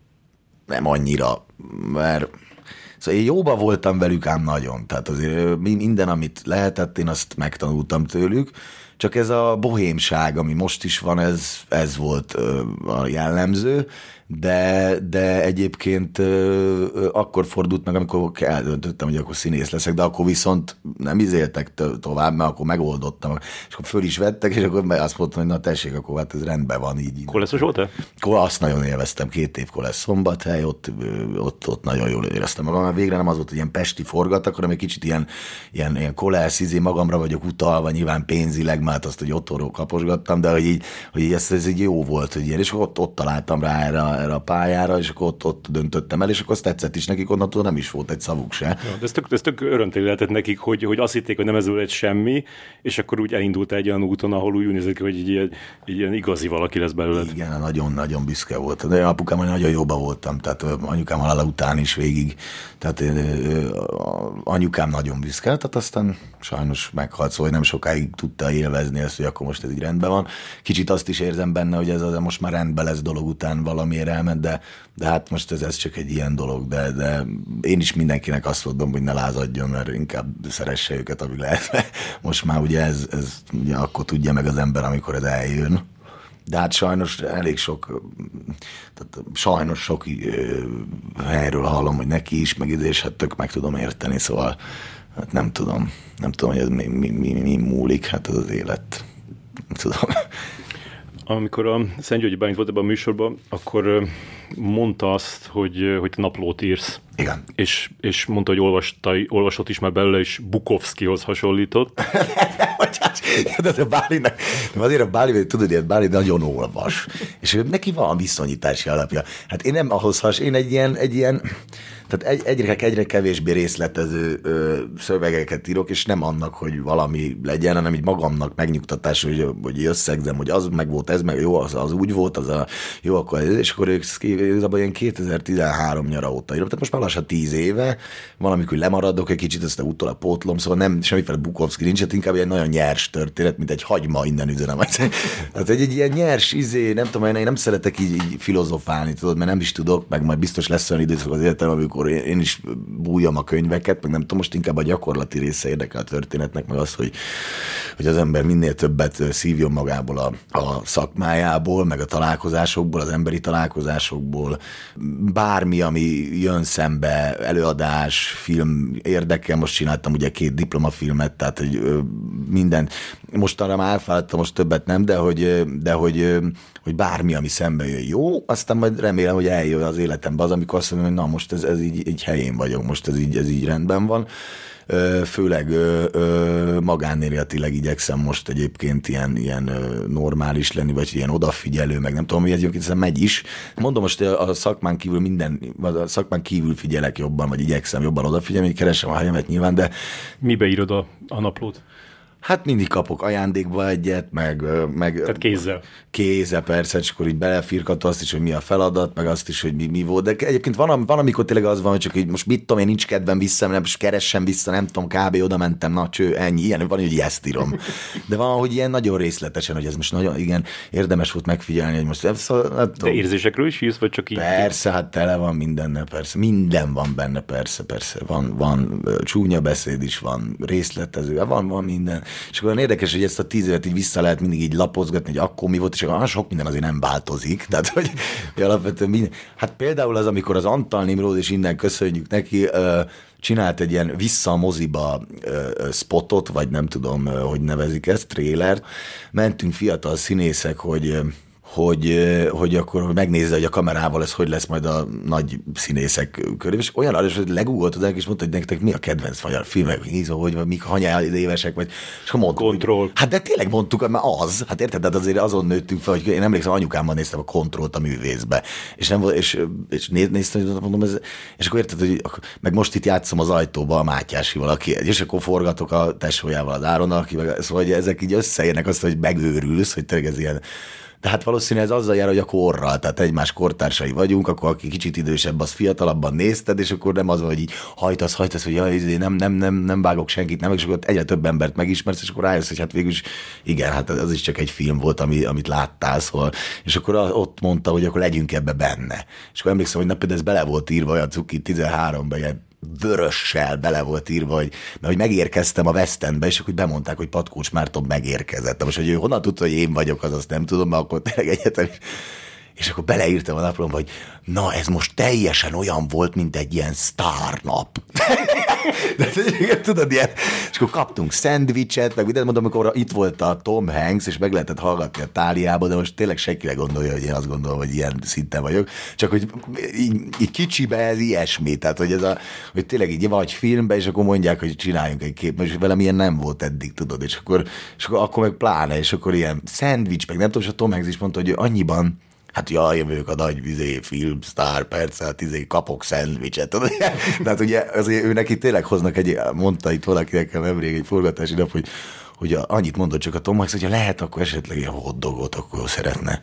nem annyira, mert Szóval én jóba voltam velük ám nagyon. Tehát azért minden, amit lehetett, én azt megtanultam tőlük. Csak ez a bohémság, ami most is van, ez, ez volt a jellemző de, de egyébként akkor fordult meg, amikor eldöntöttem, hogy akkor színész leszek, de akkor viszont nem izéltek tovább, mert akkor megoldottam, és akkor föl is vettek, és akkor azt mondtam, hogy na tessék, akkor hát ez rendben van így. Koleszos volt-e? Azt nagyon élveztem, két év kolesz szombathely, ott, ott, ott nagyon jól éreztem magam, mert végre nem az volt, hogy ilyen pesti forgatak, hanem egy kicsit ilyen, ilyen, ilyen kolesz, izé, magamra vagyok utalva, nyilván pénzileg, mert azt, hogy otthonról kaposgattam, de hogy így, hogy így ez, ez így jó volt, hogy ilyen, és ott, ott találtam rá erre, erre a pályára, és akkor ott, ott döntöttem el, és akkor azt tetszett is nekik, onnantól nem is volt egy szavuk se. Ja, de ez tök, ez tök örömteli lehetett nekik, hogy, hogy azt hitték, hogy nem ez egy semmi, és akkor úgy elindult egy olyan úton, ahol úgy nézett hogy egy ilyen, egy ilyen igazi valaki lesz belőle. Igen, nagyon-nagyon büszke volt. De apukám nagyon jóba voltam, tehát anyukám halála után is végig, tehát anyukám nagyon büszke, tehát aztán sajnos meghalt, szóval nem sokáig tudta élvezni ezt, hogy akkor most ez így rendben van. Kicsit azt is érzem benne, hogy ez az most már rendben lesz dolog után valamiért elment, de, de hát most ez, ez csak egy ilyen dolog, de, de én is mindenkinek azt mondom, hogy ne lázadjon, mert inkább szeresse őket, amíg lehet. Most már ugye ez, ez ugye akkor tudja meg az ember, amikor ez eljön. De hát sajnos elég sok, tehát sajnos sok helyről hallom, hogy neki is, meg és hát tök meg tudom érteni, szóval hát nem tudom, nem tudom, hogy ez mi, mi, mi, mi múlik, hát ez az élet. Nem tudom amikor a Szent Györgyi Bálint volt ebben a műsorban, akkor mondta azt, hogy, hogy te naplót írsz. Igen. És, és mondta, hogy olvasta, olvasott is már belőle, és Bukovszkihoz hasonlított. de a Bálinak, azért a Báli, tudod, hogy Báli nagyon olvas, és neki van viszonyítási alapja. Hát én nem ahhoz has, én egy ilyen, egy ilyen tehát egy, egyre, egyre kevésbé részletező ö, szövegeket írok, és nem annak, hogy valami legyen, hanem így magamnak megnyugtatás, hogy, hogy összegzem, hogy az meg volt, ez meg jó, az, az úgy volt, az a jó, akkor ez, és akkor igazából ilyen 2013 nyara óta írom, tehát most már lassan 10 éve, valamikor lemaradok egy kicsit, ezt a pótlom, szóval nem semmiféle Bukowski nincs, hát inkább egy nagyon nyers történet, mint egy hagyma innen üzenem. Tehát egy, egy ilyen nyers izé, nem tudom, én nem szeretek így, így filozofálni, tudod, mert nem is tudok, meg majd biztos lesz olyan időszak az életem, amikor akkor én, is bújjam a könyveket, meg nem tudom, most inkább a gyakorlati része érdekel a történetnek, meg az, hogy, hogy az ember minél többet szívjon magából a, a szakmájából, meg a találkozásokból, az emberi találkozásokból, bármi, ami jön szembe, előadás, film, érdekel, most csináltam ugye két diplomafilmet, tehát hogy minden, most arra már elfáradtam, most többet nem, de hogy, de hogy, hogy bármi, ami szembe jön jó, aztán majd remélem, hogy eljön az életembe az, amikor azt mondom, hogy na most ez, ez így, így helyén vagyok, most ez így, ez így rendben van főleg magánéletileg igyekszem most egyébként ilyen, ilyen normális lenni, vagy ilyen odafigyelő, meg nem tudom, hogy egyébként megy is. Mondom most a szakmán kívül minden, a szakmán kívül figyelek jobban, vagy igyekszem jobban odafigyelni, keresem a helyemet nyilván, de... Mibe írod a, a naplót? Hát mindig kapok ajándékba egyet, meg... meg Tehát kézzel. Kézzel, persze, és akkor így belefirkat azt is, hogy mi a feladat, meg azt is, hogy mi, mi volt. De egyébként van, van, amikor tényleg az van, hogy csak így most mit tudom, én nincs kedvem vissza, nem, és keressem vissza, nem tudom, kb. oda mentem, na cső, ennyi, ilyen, van, hogy ezt írom. De van, hogy ilyen nagyon részletesen, hogy ez most nagyon, igen, érdemes volt megfigyelni, hogy most szóval, nem tudom. De érzésekről is írsz, vagy csak így? Persze, hát tele van mindennel, persze. Minden van benne, persze, persze. Van, van csúnya beszéd is, van részletező, van, van minden. És akkor érdekes, hogy ezt a tíz évet így vissza lehet mindig így lapozgatni, hogy akkor mi volt, és akkor sok minden azért nem változik. Tehát, hogy, hogy alapvetően minden. Hát például az, amikor az Antal Nimród, és innen köszönjük neki, csinált egy ilyen vissza a moziba spotot, vagy nem tudom, hogy nevezik ezt, trailer. Mentünk fiatal színészek, hogy hogy, hogy akkor megnézze, hogy a kamerával ez hogy lesz majd a nagy színészek körül. És olyan arra, hogy legúgolt az és mondta, hogy nektek mi a kedvenc magyar filmek, hogy nézve, hogy mik hanyá évesek, vagy és akkor mondtuk, Control. Hát de tényleg mondtuk, már az, hát érted, de azért azon nőttünk fel, hogy én emlékszem, anyukámmal néztem a kontrollt a művészbe, és nem és, és néztem, hogy mondom, ez, és akkor érted, hogy meg most itt játszom az ajtóba a Mátyási valaki, és akkor forgatok a tesójával az Áron, aki meg, szóval hogy ezek így összeérnek azt, hogy megőrülsz, hogy tényleg ez ilyen de hát valószínűleg ez azzal jár, hogy a korral, tehát egymás kortársai vagyunk, akkor aki kicsit idősebb, az fiatalabban nézted, és akkor nem az hogy így hajtasz, hajtasz, hogy jaj, izé, nem, nem, nem, nem vágok senkit, nem, és akkor egyre több embert megismersz, és akkor rájössz, hogy hát végül is, igen, hát az is csak egy film volt, ami, amit láttál, szóval, és akkor ott mondta, hogy akkor legyünk ebbe benne. És akkor emlékszem, hogy na például ez bele volt írva olyan cuki 13-ben, ilyen vörössel bele volt írva, hogy, mert hogy megérkeztem a West Endbe, és akkor bemondták, hogy Patkócs Márton megérkezett. De most, hogy ő honnan tudta, hogy én vagyok, az azt nem tudom, mert akkor tényleg egyetem és akkor beleírtam a naplomba, hogy na, ez most teljesen olyan volt, mint egy ilyen sztárnap. De, tudod, ilyen, és akkor kaptunk szendvicset, meg mindent mondom, amikor itt volt a Tom Hanks, és meg lehetett hallgatni a táliába, de most tényleg senkire gondolja, hogy én azt gondolom, hogy ilyen szinten vagyok. Csak hogy így, így kicsibe ez ilyesmi, tehát hogy ez a, hogy tényleg így vagy filmbe, és akkor mondják, hogy csináljunk egy kép, és velem ilyen nem volt eddig, tudod, és akkor, és akkor, akkor meg pláne, és akkor ilyen szendvics, meg nem tudom, és a Tom Hanks is mondta, hogy annyiban hát jaj, vagyok a nagy vizé, filmsztár, persze, hát izé, kapok szendvicset. Tehát ugye azért ő neki tényleg hoznak egy, mondta itt valaki nekem nemrég egy forgatási nap, hogy, hogy annyit mondott csak a Tom Hanks, hogyha lehet, akkor esetleg ilyen hotdogot, akkor szeretne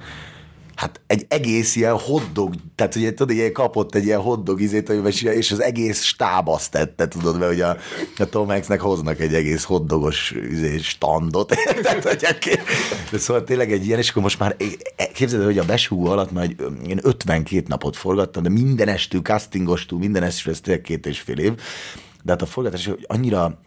hát egy egész ilyen hoddog, tehát ugye tudod, ilyen kapott egy ilyen hoddog izét, és az egész stáb azt tette, tudod, mert ugye a, a Tom Hanksnek hoznak egy egész hoddogos izé, standot, tehát, hogy de szóval tényleg egy ilyen, és akkor most már képzeld, hogy a besúgó alatt már én 52 napot forgattam, de minden estül, castingostól, minden estül, ez tényleg két és fél év, de hát a forgatás hogy annyira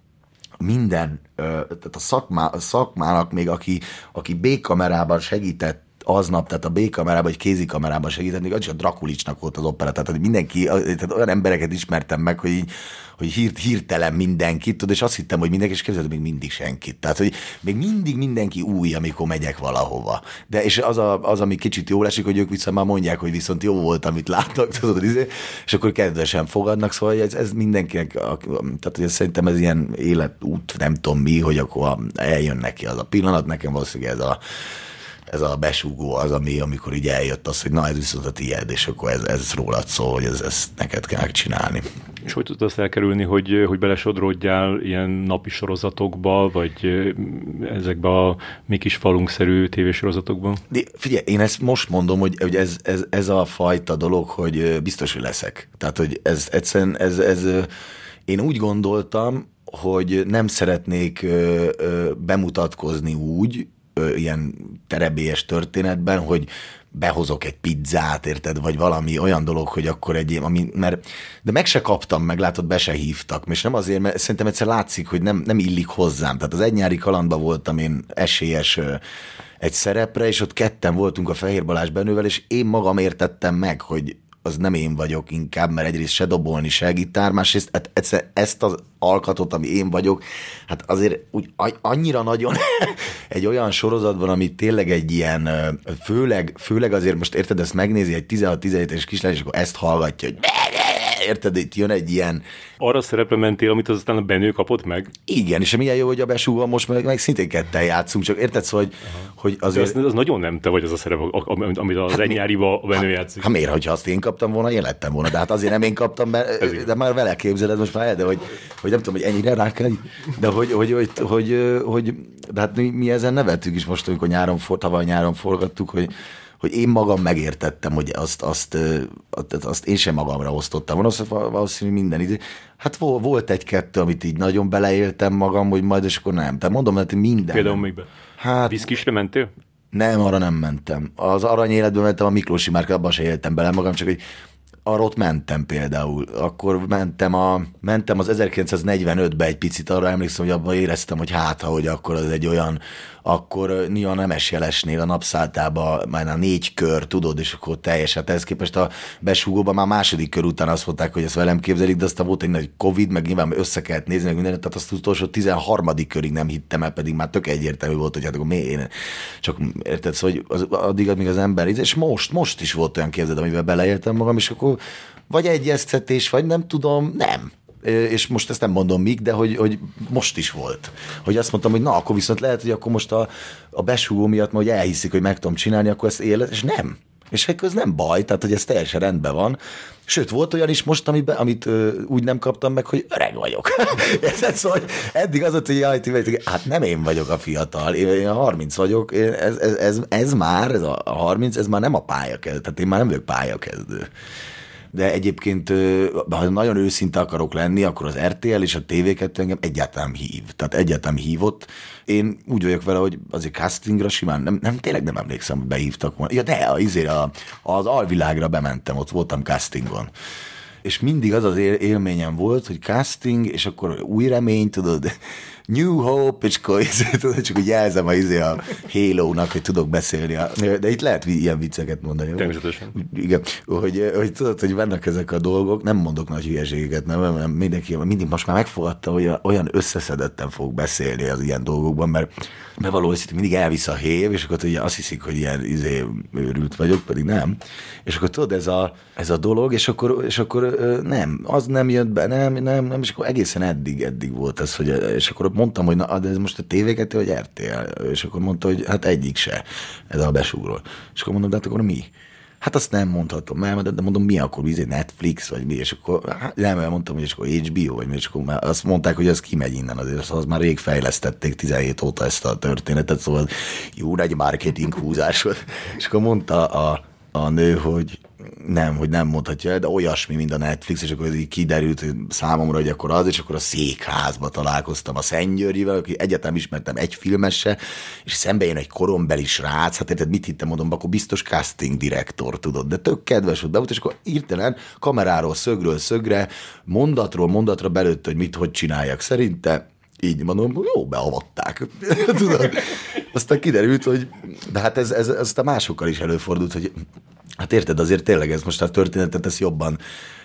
minden, tehát a, szakmá, a szakmának még, aki, aki B-kamerában segített aznap, tehát a B-kamerában, vagy kézikamerában segíteni, az is a Drakulicsnak volt az opera, tehát hogy mindenki, tehát olyan embereket ismertem meg, hogy így, hogy hírt, hirtelen mindenkit, tudod, és azt hittem, hogy mindenki, és képzeld, még mindig senkit. Tehát, hogy még mindig mindenki új, amikor megyek valahova. De és az, a, az ami kicsit jól esik, hogy ők viszont már mondják, hogy viszont jó volt, amit láttak, tudod, izé, és akkor kedvesen fogadnak, szóval ez, ez mindenkinek, tehát hogy szerintem ez ilyen életút, nem tudom mi, hogy akkor eljön neki az a pillanat, nekem valószínűleg ez a ez a besúgó az, ami, amikor így eljött az, hogy na ez viszont a tiéd, és akkor ez, ez rólad szól, hogy ez, ezt neked kell csinálni. És hogy tudod azt elkerülni, hogy, hogy belesodródjál ilyen napi sorozatokba, vagy ezekbe a mi kis falunkszerű tévésorozatokban? De figyelj, én ezt most mondom, hogy, hogy ez, ez, ez, a fajta dolog, hogy biztos, hogy leszek. Tehát, hogy ez egyszerűen, ez, ez, én úgy gondoltam, hogy nem szeretnék bemutatkozni úgy, ilyen terebélyes történetben, hogy behozok egy pizzát, érted, vagy valami olyan dolog, hogy akkor egy, ami, mert, de meg se kaptam, meg látod, be se hívtak, és nem azért, mert szerintem egyszer látszik, hogy nem, nem illik hozzám. Tehát az egy nyári kalandban voltam én esélyes egy szerepre, és ott ketten voltunk a Fehér Balázs Benővel, és én magam értettem meg, hogy az nem én vagyok inkább, mert egyrészt se dobolni, se gitár, másrészt hát egyszer ezt az alkatot, ami én vagyok, hát azért úgy annyira nagyon egy olyan sorozatban, ami tényleg egy ilyen, főleg, főleg azért most érted, ezt megnézi egy 16-17 es kislány, és akkor ezt hallgatja, hogy érted, itt jön egy ilyen... Arra szerepre mentél, amit aztán a Benő kapott meg? Igen, és milyen jó, hogy a besúgva most meg, meg szintén ketten játszunk, csak érted, szóval, hogy, hogy azért... az, az, nagyon nem te vagy az a szerep, amit az hát a Benő játszik. Hát miért, hogyha azt én kaptam volna, én lettem volna, de hát azért nem én kaptam, mert, de már vele képzeled most már, de hogy, hogy nem tudom, hogy ennyire rá kell, de hogy, hogy, hogy, hogy, hogy de hát mi, mi ezen nevettük is most, amikor nyáron, tavaly nyáron forgattuk, hogy hogy én magam megértettem, hogy azt, azt, azt, azt én sem magamra osztottam. Valószínű minden idő. Hát volt egy-kettő, amit így nagyon beleéltem magam, hogy majd, és akkor nem. Tehát mondom, hogy minden. Például be. Hát, Viszkisre mentél? Nem, arra nem mentem. Az arany életben mentem, a Miklósi márka, abban se éltem bele magam, csak hogy arra ott mentem például. Akkor mentem, a, mentem az 1945-be egy picit, arra emlékszem, hogy abban éreztem, hogy hát, hogy akkor az egy olyan akkor Nia Nemes jelesnél a napszálltába már a négy kör, tudod, és akkor teljes. Hát ehhez képest a besúgóban már második kör után azt mondták, hogy ezt velem képzelik, de aztán volt egy nagy Covid, meg nyilván össze kellett nézni, meg mindent, tehát azt utolsó 13. körig nem hittem el, pedig már tök egyértelmű volt, hogy hát akkor mi én csak érted, szóval, hogy az, addig, amíg az ember, és most, most is volt olyan képzeld, amivel beleéltem magam, és akkor vagy egyeztetés, vagy nem tudom, nem és most ezt nem mondom még, de hogy, hogy most is volt. Hogy azt mondtam, hogy na, akkor viszont lehet, hogy akkor most a, a besúgó miatt, hogy elhiszik, hogy meg tudom csinálni, akkor ezt élet, és nem. És ez nem baj, tehát hogy ez teljesen rendben van. Sőt, volt olyan is most, amiben, amit ö, úgy nem kaptam meg, hogy öreg vagyok. Érted? Szóval eddig az ott, hogy jaj, ti vagyok, hát nem én vagyok a fiatal, én, én a 30 vagyok, én, ez, ez, ez, ez, már, ez a 30, ez már nem a pályakezdő, tehát én már nem vagyok pályakezdő de egyébként, ha nagyon őszinte akarok lenni, akkor az RTL és a TV2 engem egyáltalán hív. Tehát egyáltalán hívott. Én úgy vagyok vele, hogy azért castingra simán, nem, nem tényleg nem emlékszem, hogy behívtak volna. Ja, de azért a, az alvilágra bementem, ott voltam castingon és mindig az az élményem volt, hogy casting, és akkor új remény, tudod, New Hope, és akkor tudod, csak úgy jelzem a, izé a Halo-nak, hogy tudok beszélni. De itt lehet ilyen vicceket mondani. Természetesen. Igen, hogy, hogy tudod, hogy vannak ezek a dolgok, nem mondok nagy hülyeségeket, nem, nem mindenki, mindig most már megfogadta, hogy olyan összeszedetten fog beszélni az ilyen dolgokban, mert hogy mindig elvisz a hév, és akkor ugye azt hiszik, hogy ilyen izé, őrült vagyok, pedig nem. És akkor tudod, ez a, ez a dolog, és akkor, és akkor nem, az nem jött be, nem, nem, nem, és akkor egészen eddig, eddig volt ez, hogy, és akkor mondtam, hogy na, de ez most a TV2 vagy RTL? És akkor mondta, hogy hát egyik se, ez a besúról. És akkor mondom, de hát akkor mi? Hát azt nem mondhatom, mert de mondom, mi akkor, izé Netflix, vagy mi, és akkor hát nem, mondtam, hogy és akkor HBO, vagy mi, és akkor már azt mondták, hogy ez kimegy innen azért, az már rég fejlesztették 17 óta ezt a történetet, szóval jó nagy marketing húzás volt. És akkor mondta a, a nő, hogy nem, hogy nem mondhatja de olyasmi, mint a Netflix, és akkor így kiderült számomra, hogy akkor az, és akkor a székházba találkoztam a Szentgyörgyivel, aki egyetem ismertem egy filmesse, és szembe jön egy korombeli srác, hát érted, mit hittem, mondom, akkor biztos casting direktor, tudod, de tök kedves volt, bevolt, és akkor írtelen kameráról szögről szögre, mondatról mondatra belőtt, hogy mit, hogy csináljak. Szerinte így mondom, jó, beavatták. Tudod? Aztán kiderült, hogy de hát ez, ez, ez a másokkal is előfordult, hogy Hát érted, azért tényleg ez most a történetet ezt jobban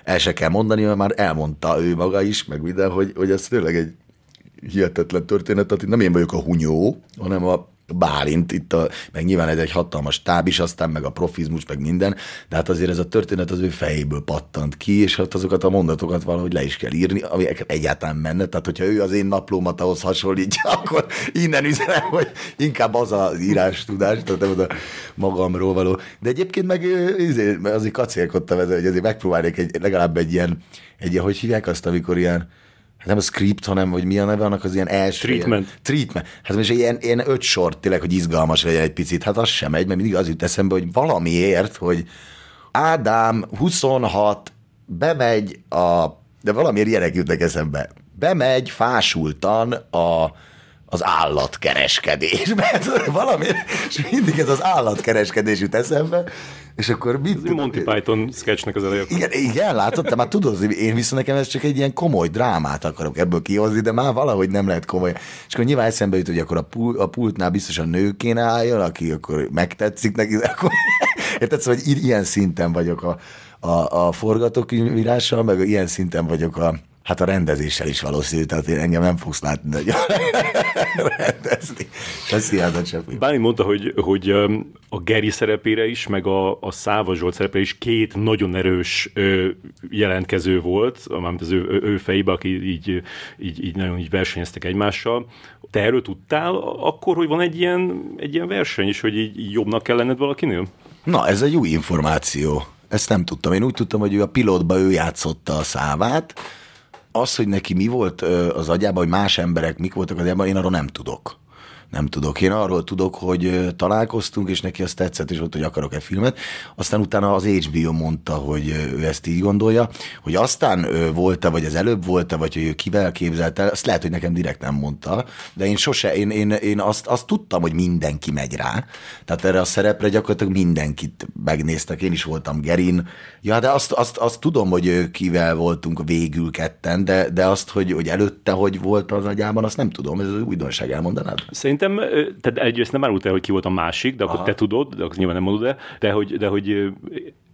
el se kell mondani, mert már elmondta ő maga is, meg minden, hogy, hogy ez tényleg egy hihetetlen történet, tehát nem én vagyok a hunyó, hanem a Bálint, itt a, meg nyilván ez egy hatalmas táb is, aztán meg a profizmus, meg minden, de hát azért ez a történet az ő fejéből pattant ki, és hát azokat a mondatokat valahogy le is kell írni, ami egyáltalán menne, tehát hogyha ő az én naplómat ahhoz hasonlítja, akkor innen üzenem, hogy inkább az az írás tudás, tehát nem a magamról való. De egyébként meg azért, azért kacélkodtam ezzel, hogy azért megpróbálnék egy, legalább egy ilyen, egy ilyen, hogy hívják azt, amikor ilyen, hát nem a script, hanem hogy mi a neve annak az ilyen első... Treatment. Ilyen, treatment. Hát most ilyen, ilyen öt sort tényleg, hogy izgalmas legyen egy picit, hát az sem megy, mert mindig az jut eszembe, hogy valamiért, hogy Ádám 26 bemegy a... De valamiért ilyenek jutnak eszembe. Bemegy fásultan a az állatkereskedésbe. Valami, és mindig ez az állatkereskedés jut eszembe, és akkor mit... Ez Monty Python sketchnek az elején. Igen, igen, látod, te már tudod, én viszont nekem ez csak egy ilyen komoly drámát akarok ebből kihozni, de már valahogy nem lehet komoly. És akkor nyilván eszembe jut, hogy akkor a, pult, a pultnál biztos a nő kéne álljon, aki akkor megtetszik neki, akkor... Érted, szóval hogy ilyen szinten vagyok a, a, a forgatókönyvírással, meg ilyen szinten vagyok a, Hát a rendezéssel is valószínű, tehát én engem nem fogsz látni de rendezni. Ez hihetetlen. Báni mondta, hogy, hogy a Geri szerepére is, meg a, a Száva Zsolt szerepére is két nagyon erős ö, jelentkező volt, mármint az ő, ő fejébe, aki így, így, így nagyon így versenyeztek egymással. Te erről tudtál akkor, hogy van egy ilyen, egy ilyen verseny is, hogy így jobbnak kell lenned valakinél? Na, ez egy új információ. Ezt nem tudtam. Én úgy tudtam, hogy ő a pilotba ő játszotta a szávát, az, hogy neki mi volt az agyában, hogy más emberek mik voltak az agyában, én arról nem tudok nem tudok. Én arról tudok, hogy találkoztunk, és neki azt tetszett, és ott, hogy akarok egy filmet. Aztán utána az HBO mondta, hogy ő ezt így gondolja, hogy aztán volt-e, vagy az előbb volt-e, vagy hogy ő kivel képzelte, azt lehet, hogy nekem direkt nem mondta, de én sose, én, én, én azt, azt tudtam, hogy mindenki megy rá. Tehát erre a szerepre gyakorlatilag mindenkit megnéztek, én is voltam Gerin. Ja, de azt, azt, azt tudom, hogy kivel voltunk végül ketten, de, de azt, hogy, hogy előtte hogy volt az agyában, azt nem tudom, ez újdonság elmondanád? Szerintem Szerintem, tehát egyrészt nem árult el, hogy ki volt a másik, de akkor Aha. te tudod, de akkor nyilván nem mondod el, de hogy, de hogy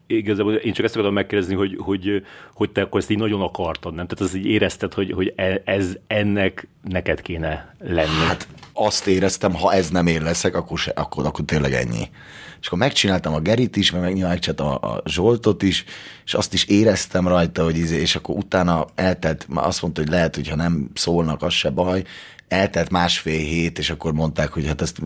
igazából én csak ezt akarom megkérdezni, hogy, hogy, hogy te akkor ezt így nagyon akartad, nem? Tehát az így érezted, hogy, hogy e, ez ennek neked kéne lenni. Hát azt éreztem, ha ez nem én leszek, akkor, se, akkor, akkor tényleg ennyi. És akkor megcsináltam a Gerit is, meg megcsináltam a, a Zsoltot is, és azt is éreztem rajta, hogy izé, és akkor utána eltelt, azt mondta, hogy lehet, hogy ha nem szólnak, az se baj, eltelt másfél hét, és akkor mondták, hogy hát ezt,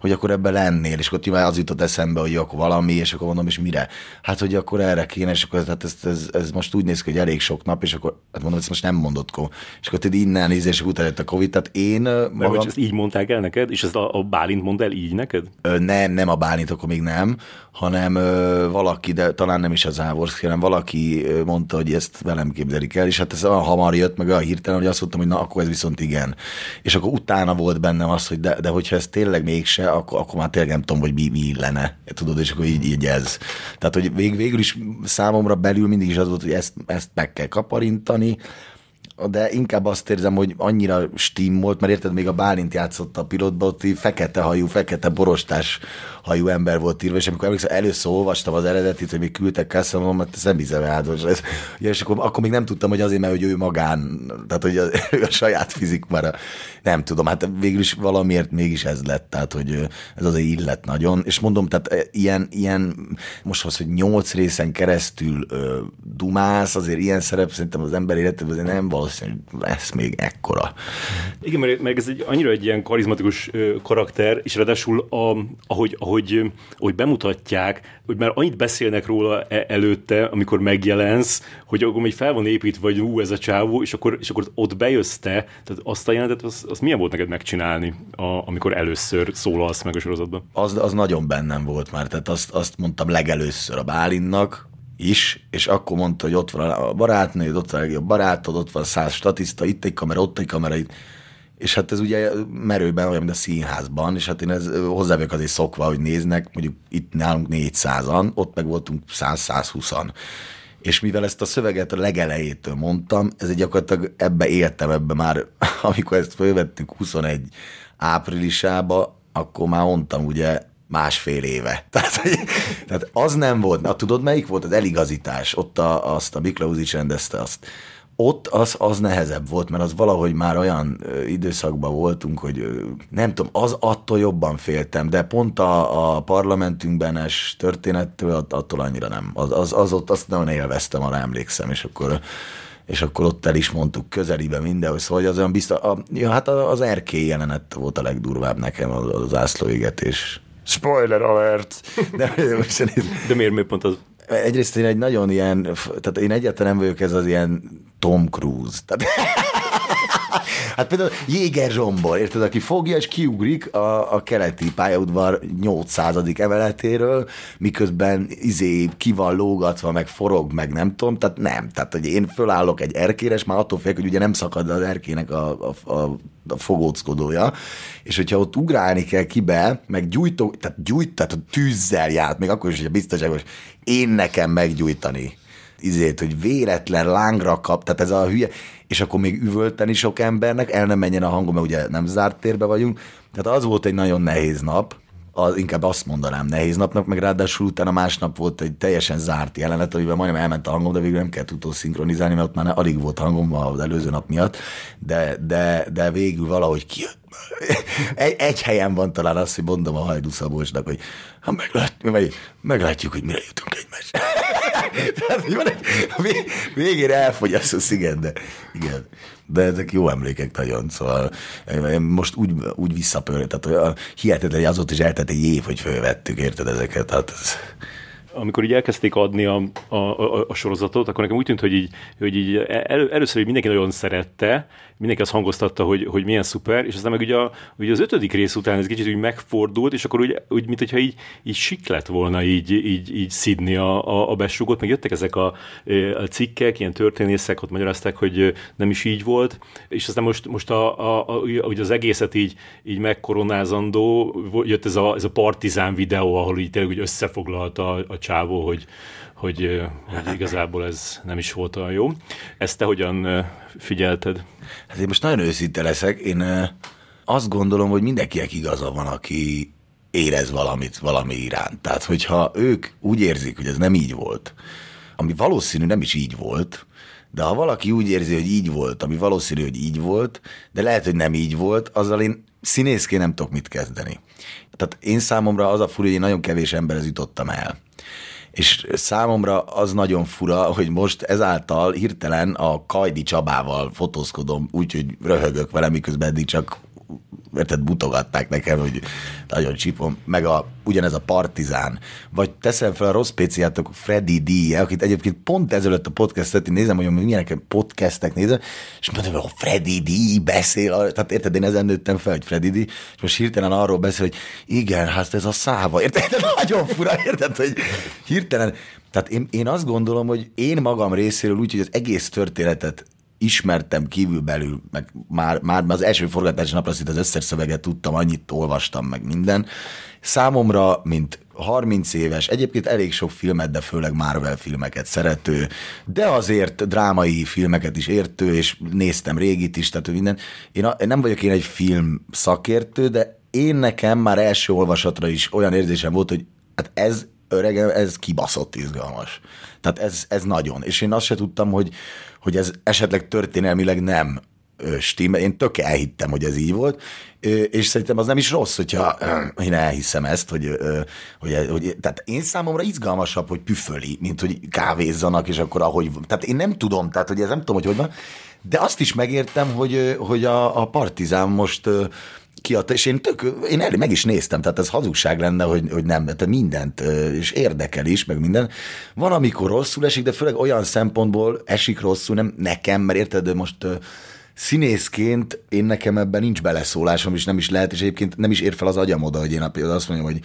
hogy akkor ebben lennél, és akkor nyilván az jutott eszembe, hogy akkor valami, és akkor mondom, és mire? Hát, hogy akkor erre kéne, és akkor hát ez, ez, ez, most úgy néz ki, hogy elég sok nap, és akkor hát mondom, ezt most nem mondott ko. És akkor te innen néz, és utána a Covid, tehát én magam... Mert, hogy ezt így mondták el neked, és ezt a, a Bálint mond el így neked? Ö, nem, nem a Bálint, akkor még nem, hanem valaki, de talán nem is az Závorszki, hanem valaki mondta, hogy ezt velem képzelik el, és hát ez olyan hamar jött, meg olyan hirtelen, hogy azt mondtam, hogy na, akkor ez viszont igen és akkor utána volt bennem az, hogy de, de hogyha ez tényleg mégse, akkor, akkor már tényleg nem tudom, hogy mi, mi illene, tudod, és akkor így, így ez. Tehát, hogy vég, végül is számomra belül mindig is az volt, hogy ezt, ezt meg kell kaparintani, de inkább azt érzem, hogy annyira stimmolt, mert érted, még a Bálint játszott a pilotba, ott fekete hajú, fekete borostás hajú ember volt írva, és amikor emlékszem, először olvastam az eredetit, hogy még küldtek Kassam, mondom, mert ezt nem hiszem el. És akkor, akkor, még nem tudtam, hogy azért, mert hogy ő magán, tehát hogy a, a saját fizik már, nem tudom, hát végül is valamiért mégis ez lett, tehát hogy ez azért illet nagyon, és mondom, tehát ilyen, ilyen most az, hogy nyolc részen keresztül ö, dumász, azért ilyen szerep szerintem az ember életében nem valószínű, lesz még ekkora. Igen, mert, mert ez egy annyira egy ilyen karizmatikus karakter, és ráadásul a, ahogy, ahogy hogy, hogy bemutatják, hogy már annyit beszélnek róla e- előtte, amikor megjelensz, hogy akkor még fel van építve, vagy ú, ez a csávó, és akkor, és akkor ott bejössz te, tehát azt a jelenetet, az, az milyen volt neked megcsinálni, a, amikor először szólalsz meg a sorozatban? Az, az nagyon bennem volt már, tehát azt, azt mondtam legelőször a Bálinnak, is, és akkor mondta, hogy ott van a barátnőd, ott van a legjobb barátod, ott van száz statiszta, itt egy kamera, ott egy kamera, itt és hát ez ugye merőben olyan, mint a színházban, és hát én ez hozzávök azért szokva, hogy néznek, mondjuk itt nálunk 400-an, ott meg voltunk 100-120-an. És mivel ezt a szöveget a legelejétől mondtam, ez egy gyakorlatilag ebbe éltem, ebbe már, amikor ezt fölvettük 21 áprilisába, akkor már mondtam ugye másfél éve. Tehát, hogy, tehát az nem volt. Na, tudod, melyik volt az eligazítás? Ott a, azt a Miklauzics rendezte azt ott az, az nehezebb volt, mert az valahogy már olyan időszakban voltunk, hogy nem tudom, az attól jobban féltem, de pont a, a parlamentünkbenes történettől attól annyira nem. Az, az, az ott azt nagyon élveztem, arra emlékszem, és akkor és akkor ott el is mondtuk közelibe mindenhol, szóval az olyan biztos, a, ja, hát az erkély jelenet volt a legdurvább nekem, az, az ászlóigetés. Spoiler alert! De, de miért, miért pont az? Egyrészt én egy nagyon ilyen, tehát én egyáltalán nem vagyok ez az ilyen Tom Cruise. Tehát, hát például Jéger Zsombor, érted, aki fogja és kiugrik a, a keleti pályaudvar 800. emeletéről, miközben izé ki van lógatva, meg forog, meg nem tudom, tehát nem. Tehát, hogy én fölállok egy erkére, már attól félek, hogy ugye nem szakad az erkének a, a, a a fogóckodója, és hogyha ott ugrálni kell kibe, meg gyújtó, tehát gyújt, tehát a tűzzel járt, még akkor is, hogyha biztonságos, én nekem meggyújtani izét, hogy véletlen lángra kap, tehát ez a hülye, és akkor még üvölteni sok embernek, el nem menjen a hangom, mert ugye nem zárt térbe vagyunk. Tehát az volt egy nagyon nehéz nap, az, inkább azt mondanám nehéz napnak, meg ráadásul utána másnap volt egy teljesen zárt jelenet, amiben majdnem elment a hangom, de végül nem kellett utó szinkronizálni, mert ott már alig volt hangom az előző nap miatt, de, de, de végül valahogy kijött. Egy, egy helyen van talán az, hogy mondom a Hajdu hogy ha meglátjuk, meglátjuk, hogy mire jutunk egymásra. Tehát, van egy, végére elfogyasztó, igen, de igen. De ezek jó emlékek nagyon, szóval most úgy, úgy visszapörő, tehát olyan hihetetlen, hogy azóta is eltett egy év, hogy fölvettük, érted ezeket, hát ez amikor így elkezdték adni a, a, a, a sorozatot, akkor nekem úgy tűnt, hogy így, hogy így el, először hogy mindenki nagyon szerette, mindenki azt hangoztatta, hogy, hogy milyen szuper, és aztán meg ugye, a, ugye az ötödik rész után ez kicsit úgy megfordult, és akkor úgy, úgy mint hogyha így, így sik lett volna így, így, így szidni a, a, a besugót, meg jöttek ezek a, a cikkek, ilyen történészek, ott magyarázták, hogy nem is így volt, és aztán most, most a, a, a, ugye az egészet így, így megkoronázandó, jött ez a, ez a partizán videó, ahol így tényleg úgy összefoglalta a, a csávó, hogy, hogy, hogy igazából ez nem is volt olyan jó. Ezt te hogyan figyelted? Hát én most nagyon őszinte leszek. Én azt gondolom, hogy mindenkinek igaza van, aki érez valamit valami iránt. Tehát, hogyha ők úgy érzik, hogy ez nem így volt, ami valószínű nem is így volt, de ha valaki úgy érzi, hogy így volt, ami valószínű, hogy így volt, de lehet, hogy nem így volt, azzal én színészként nem tudok mit kezdeni. Tehát én számomra az a fura, hogy én nagyon kevés emberhez jutottam el. És számomra az nagyon fura, hogy most ezáltal hirtelen a Kajdi Csabával fotózkodom, úgyhogy röhögök vele, miközben eddig csak érted, mutogatták nekem, hogy nagyon csipom, meg a, ugyanez a partizán, vagy teszem fel a rossz péciátok Freddy D, akit egyébként pont ezelőtt a podcastet, én nézem, hogy milyenek podcastek nézem, és mondom, hogy a Freddy D beszél, tehát érted, én ezen nőttem fel, hogy Freddy D, és most hirtelen arról beszél, hogy igen, hát ez a száva, érted, nagyon fura, érted, hogy hirtelen, tehát én, én azt gondolom, hogy én magam részéről úgy, hogy az egész történetet ismertem kívülbelül, meg már, már az első forgatási napra szinte az összes szöveget tudtam, annyit olvastam, meg minden. Számomra, mint 30 éves, egyébként elég sok filmet, de főleg Marvel filmeket szerető, de azért drámai filmeket is értő, és néztem régit is, tehát minden. Én, a, nem vagyok én egy film szakértő, de én nekem már első olvasatra is olyan érzésem volt, hogy hát ez öregem, ez kibaszott izgalmas. Tehát ez, ez nagyon. És én azt se tudtam, hogy, hogy ez esetleg történelmileg nem stimmel. Én tök elhittem, hogy ez így volt, és szerintem az nem is rossz, hogyha én elhiszem ezt, hogy, hogy, hogy tehát én számomra izgalmasabb, hogy püföli, mint hogy kávézzanak, és akkor ahogy, tehát én nem tudom, tehát hogy ez nem tudom, hogy hogy van, de azt is megértem, hogy, hogy a, a partizán most kiadta, és én, tök, én el, meg is néztem, tehát ez hazugság lenne, hogy, hogy nem, tehát mindent, és érdekel is, meg minden. Van, amikor rosszul esik, de főleg olyan szempontból esik rosszul, nem nekem, mert érted, most színészként én nekem ebben nincs beleszólásom, és nem is lehet, és egyébként nem is ér fel az agyam oda, hogy én azt mondjam, hogy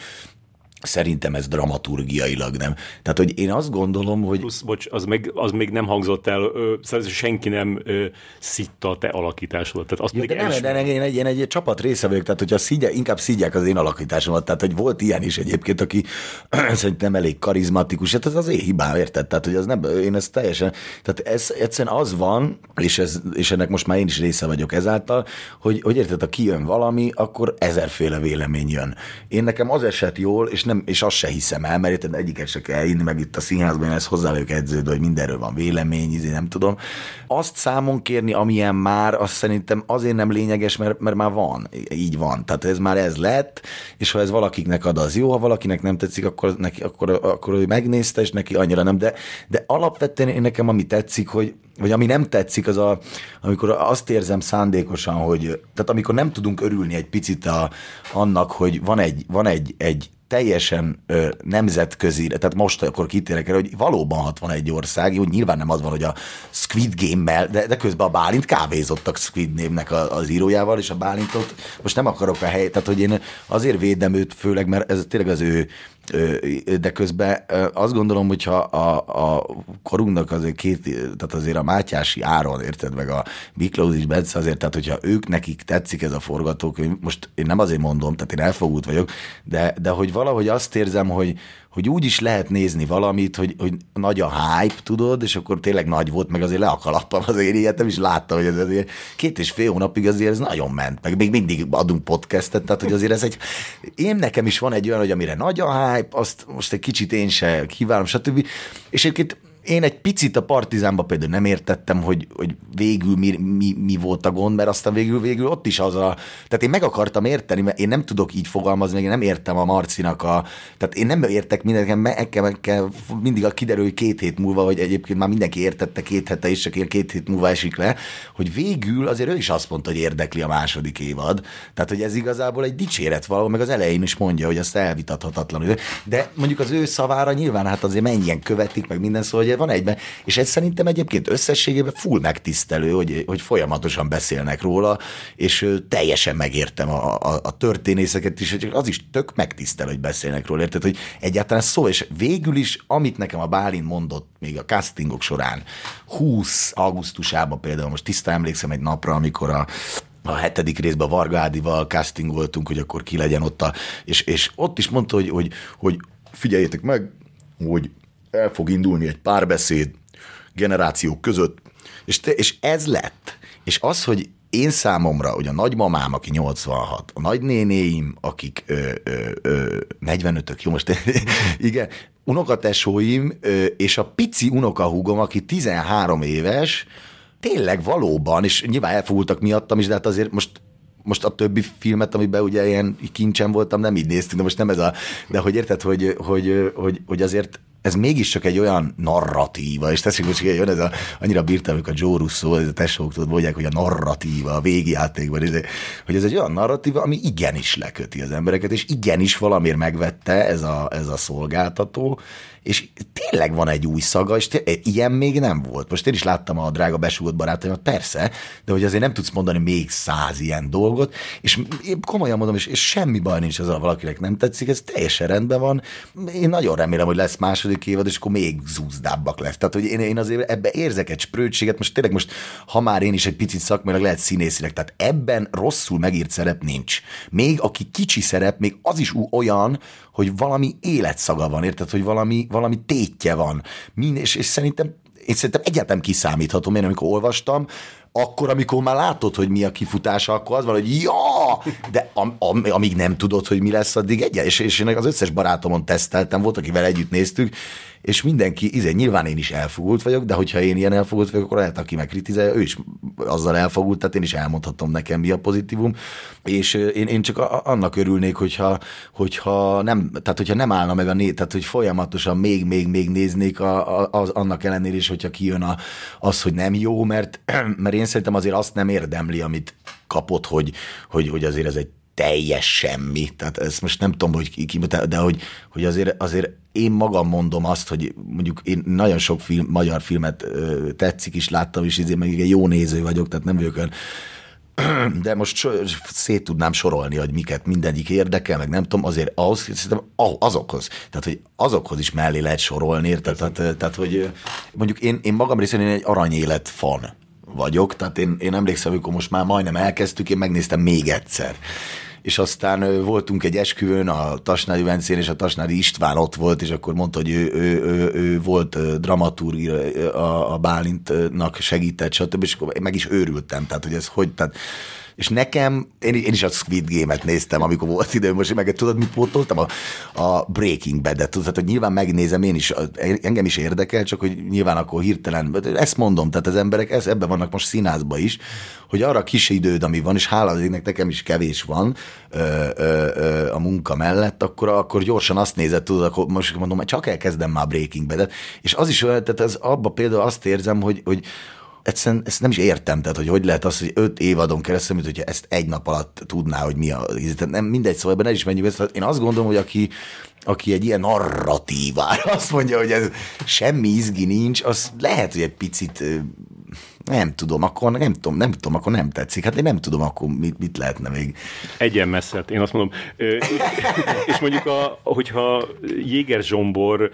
Szerintem ez dramaturgiailag nem. Tehát, hogy én azt gondolom, hogy... Plusz, bocs, az még, az még nem hangzott el, ö, szerintem senki nem ö, szitta a te alakításodat. Tehát azt ja, de nem, de én egy, én egy, egy csapat része vagyok, tehát hogyha szígye, inkább szígyek az én alakításomat, tehát hogy volt ilyen is egyébként, aki szerintem elég karizmatikus, hát ez az én hibám, érted? Tehát, hogy az nem, én ez teljesen, tehát ez egyszerűen az van, és, ez, és ennek most már én is része vagyok ezáltal, hogy, hogy érted, ha kijön valami, akkor ezerféle vélemény jön. Én nekem az eset jól, és nem, és azt se hiszem el, mert itt egyiket se kell inni, meg itt a színházban ezt hozzá vagyok edződő, hogy mindenről van vélemény, izé, nem tudom. Azt számon kérni, amilyen már, azt szerintem azért nem lényeges, mert, mert már van, így van. Tehát ez már ez lett, és ha ez valakiknek ad, az jó, ha valakinek nem tetszik, akkor, neki, akkor, akkor ő megnézte, és neki annyira nem. De, de alapvetően én nekem ami tetszik, hogy vagy ami nem tetszik, az a, amikor azt érzem szándékosan, hogy tehát amikor nem tudunk örülni egy picit a, annak, hogy van egy, van egy, egy teljesen ö, nemzetközi, tehát most akkor kitérek erre, hogy valóban 61 ország, jó, nyilván nem az van, hogy a Squid Game-mel, de, de közben a Bálint kávézottak Squid Name-nek a, az írójával, és a Bálintot most nem akarok a hely, tehát hogy én azért védem őt főleg, mert ez tényleg az ő de közben azt gondolom, hogyha a, a korunknak azért két, tehát azért a Mátyási Áron, érted, meg a Miklós Bence azért, tehát hogyha ők nekik tetszik ez a forgatókönyv, most én nem azért mondom, tehát én elfogult vagyok, de, de hogy valahogy azt érzem, hogy, hogy úgy is lehet nézni valamit, hogy, hogy nagy a hype, tudod, és akkor tényleg nagy volt, meg azért le a kalappam, azért ilyet nem is láttam, hogy ez azért két és fél hónapig azért ez nagyon ment, meg még mindig adunk podcastet, tehát hogy azért ez egy, én nekem is van egy olyan, hogy amire nagy a hype, azt most egy kicsit én se kívánom, stb. És egyébként én egy picit a Partizánban például nem értettem, hogy, hogy végül mi, mi, mi, volt a gond, mert aztán végül, végül ott is az a... Tehát én meg akartam érteni, mert én nem tudok így fogalmazni, én nem értem a Marcinak a... Tehát én nem értek mindenki, meg kell, meg mindig a kiderül, hogy két hét múlva, hogy egyébként már mindenki értette két hete, és csak ilyen két hét múlva esik le, hogy végül azért ő is azt mondta, hogy érdekli a második évad. Tehát, hogy ez igazából egy dicséret való, meg az elején is mondja, hogy azt elvitathatatlan. De mondjuk az ő szavára nyilván hát azért mennyien követik, meg minden szó, hogy van egyben, és ez szerintem egyébként összességében full megtisztelő, hogy, hogy folyamatosan beszélnek róla, és teljesen megértem a, a, a történészeket is, hogy az is tök megtisztel, hogy beszélnek róla, érted, hogy egyáltalán szó, és végül is, amit nekem a Bálin mondott még a castingok során, 20 augusztusában például, most tiszta emlékszem egy napra, amikor a a hetedik részben Varga Ádival casting voltunk, hogy akkor ki legyen ott, a, és, és ott is mondta, hogy, hogy, hogy figyeljétek meg, hogy el fog indulni egy párbeszéd generációk között, és, te, és ez lett. És az, hogy én számomra, hogy a nagymamám, aki 86, a nagynénéim, akik ö, ö, ö, 45-ök, jó most igen, unokatesóim, ö, és a pici unokahúgom, aki 13 éves, tényleg valóban, és nyilván elfogultak miattam is, de hát azért most most a többi filmet, amiben ugye ilyen kincsen voltam, nem így néztünk, de most nem ez a, de hogy érted, hogy, hogy, hogy, hogy azért ez mégiscsak egy olyan narratíva, és teszik, hogy jön ez a, annyira bírtam, amikor a Joe Russo, ez a tesók tudod, mondják, hogy a narratíva, a végjátékban, ez, hogy ez egy olyan narratíva, ami igenis leköti az embereket, és igenis valamiért megvette ez a, ez a szolgáltató, és tényleg van egy új szaga, és tényleg, ilyen még nem volt. Most én is láttam a drága besúgott barátaimat, persze, de hogy azért nem tudsz mondani még száz ilyen dolgot, és én komolyan mondom, és, és semmi baj nincs azzal, valakinek nem tetszik, ez teljesen rendben van. Én nagyon remélem, hogy lesz második második évad, és akkor még zúzdábbak lesz. Tehát, hogy én, én azért ebbe érzek egy sprőtséget, most tényleg most, ha már én is egy picit szakmailag lehet színészileg, tehát ebben rosszul megírt szerep nincs. Még aki kicsi szerep, még az is olyan, hogy valami életszaga van, érted, hogy valami, valami tétje van. Min, és, és szerintem én szerintem egyáltalán kiszámíthatom, én amikor olvastam, akkor, amikor már látod, hogy mi a kifutása, akkor az van, hogy ja, de am, am, amíg nem tudod, hogy mi lesz, addig egy, és, és én az összes barátomon teszteltem, volt, akivel együtt néztük, és mindenki, izé, nyilván én is elfogult vagyok, de hogyha én ilyen elfogult vagyok, akkor lehet, aki megkritizálja, ő is azzal elfogult, tehát én is elmondhatom nekem, mi a pozitívum, és én, én csak annak örülnék, hogyha, hogyha nem, tehát hogyha nem állna meg a né, tehát hogy folyamatosan még, még, még néznék a, a, az, annak ellenére is, hogyha kijön a, az, hogy nem jó, mert, mert én szerintem azért azt nem érdemli, amit kapott, hogy, hogy, hogy azért ez egy teljes semmi. Tehát ezt most nem tudom, hogy ki, de hogy, hogy azért, azért én magam mondom azt, hogy mondjuk én nagyon sok film, magyar filmet ö, tetszik is, láttam is, így meg egy jó néző vagyok, tehát nem vagyok olyan de most szét tudnám sorolni, hogy miket mindegyik érdekel, meg nem tudom, azért ahhoz, szerintem azokhoz, tehát hogy azokhoz is mellé lehet sorolni, érted? Tehát, tehát, hogy mondjuk én, én magam részéről egy aranyélet fan vagyok, tehát én, én emlékszem, amikor most már majdnem elkezdtük, én megnéztem még egyszer és aztán voltunk egy esküvőn a Tasnádi Vencén, és a Tasnádi István ott volt, és akkor mondta, hogy ő, ő, ő, ő volt dramaturg a, a Bálintnak segített, stb. És akkor meg is őrültem, tehát hogy ez hogy, tehát és nekem, én, én is a Squid Game-et néztem, amikor volt idő, most meg tudod, mit pótoltam? A, a Breaking Bad-et, tudod, hogy nyilván megnézem én is, engem is érdekel, csak hogy nyilván akkor hirtelen, ezt mondom, tehát az emberek ez, ebben vannak most színázba is, hogy arra kis időd, ami van, és hála az égnek nekem is kevés van ö, ö, ö, a munka mellett, akkor, akkor gyorsan azt nézed, tudod, akkor most mondom, csak elkezdem már Breaking Bad-et, és az is olyan, tehát az, abba például azt érzem, hogy, hogy egyszerűen ezt nem is értem, tehát hogy hogy lehet az, hogy öt évadon keresztül, mint hogyha ezt egy nap alatt tudná, hogy mi a... Tehát nem mindegy, szóval ebben ne is menjünk ezt. Én azt gondolom, hogy aki, aki egy ilyen narratívára azt mondja, hogy ez semmi izgi nincs, az lehet, hogy egy picit nem tudom, akkor nem tudom, nem tudom, akkor nem tetszik. Hát én nem tudom, akkor mit, mit lehetne még. Egyen messze, én azt mondom. és mondjuk, a, hogyha Jéger Zsombor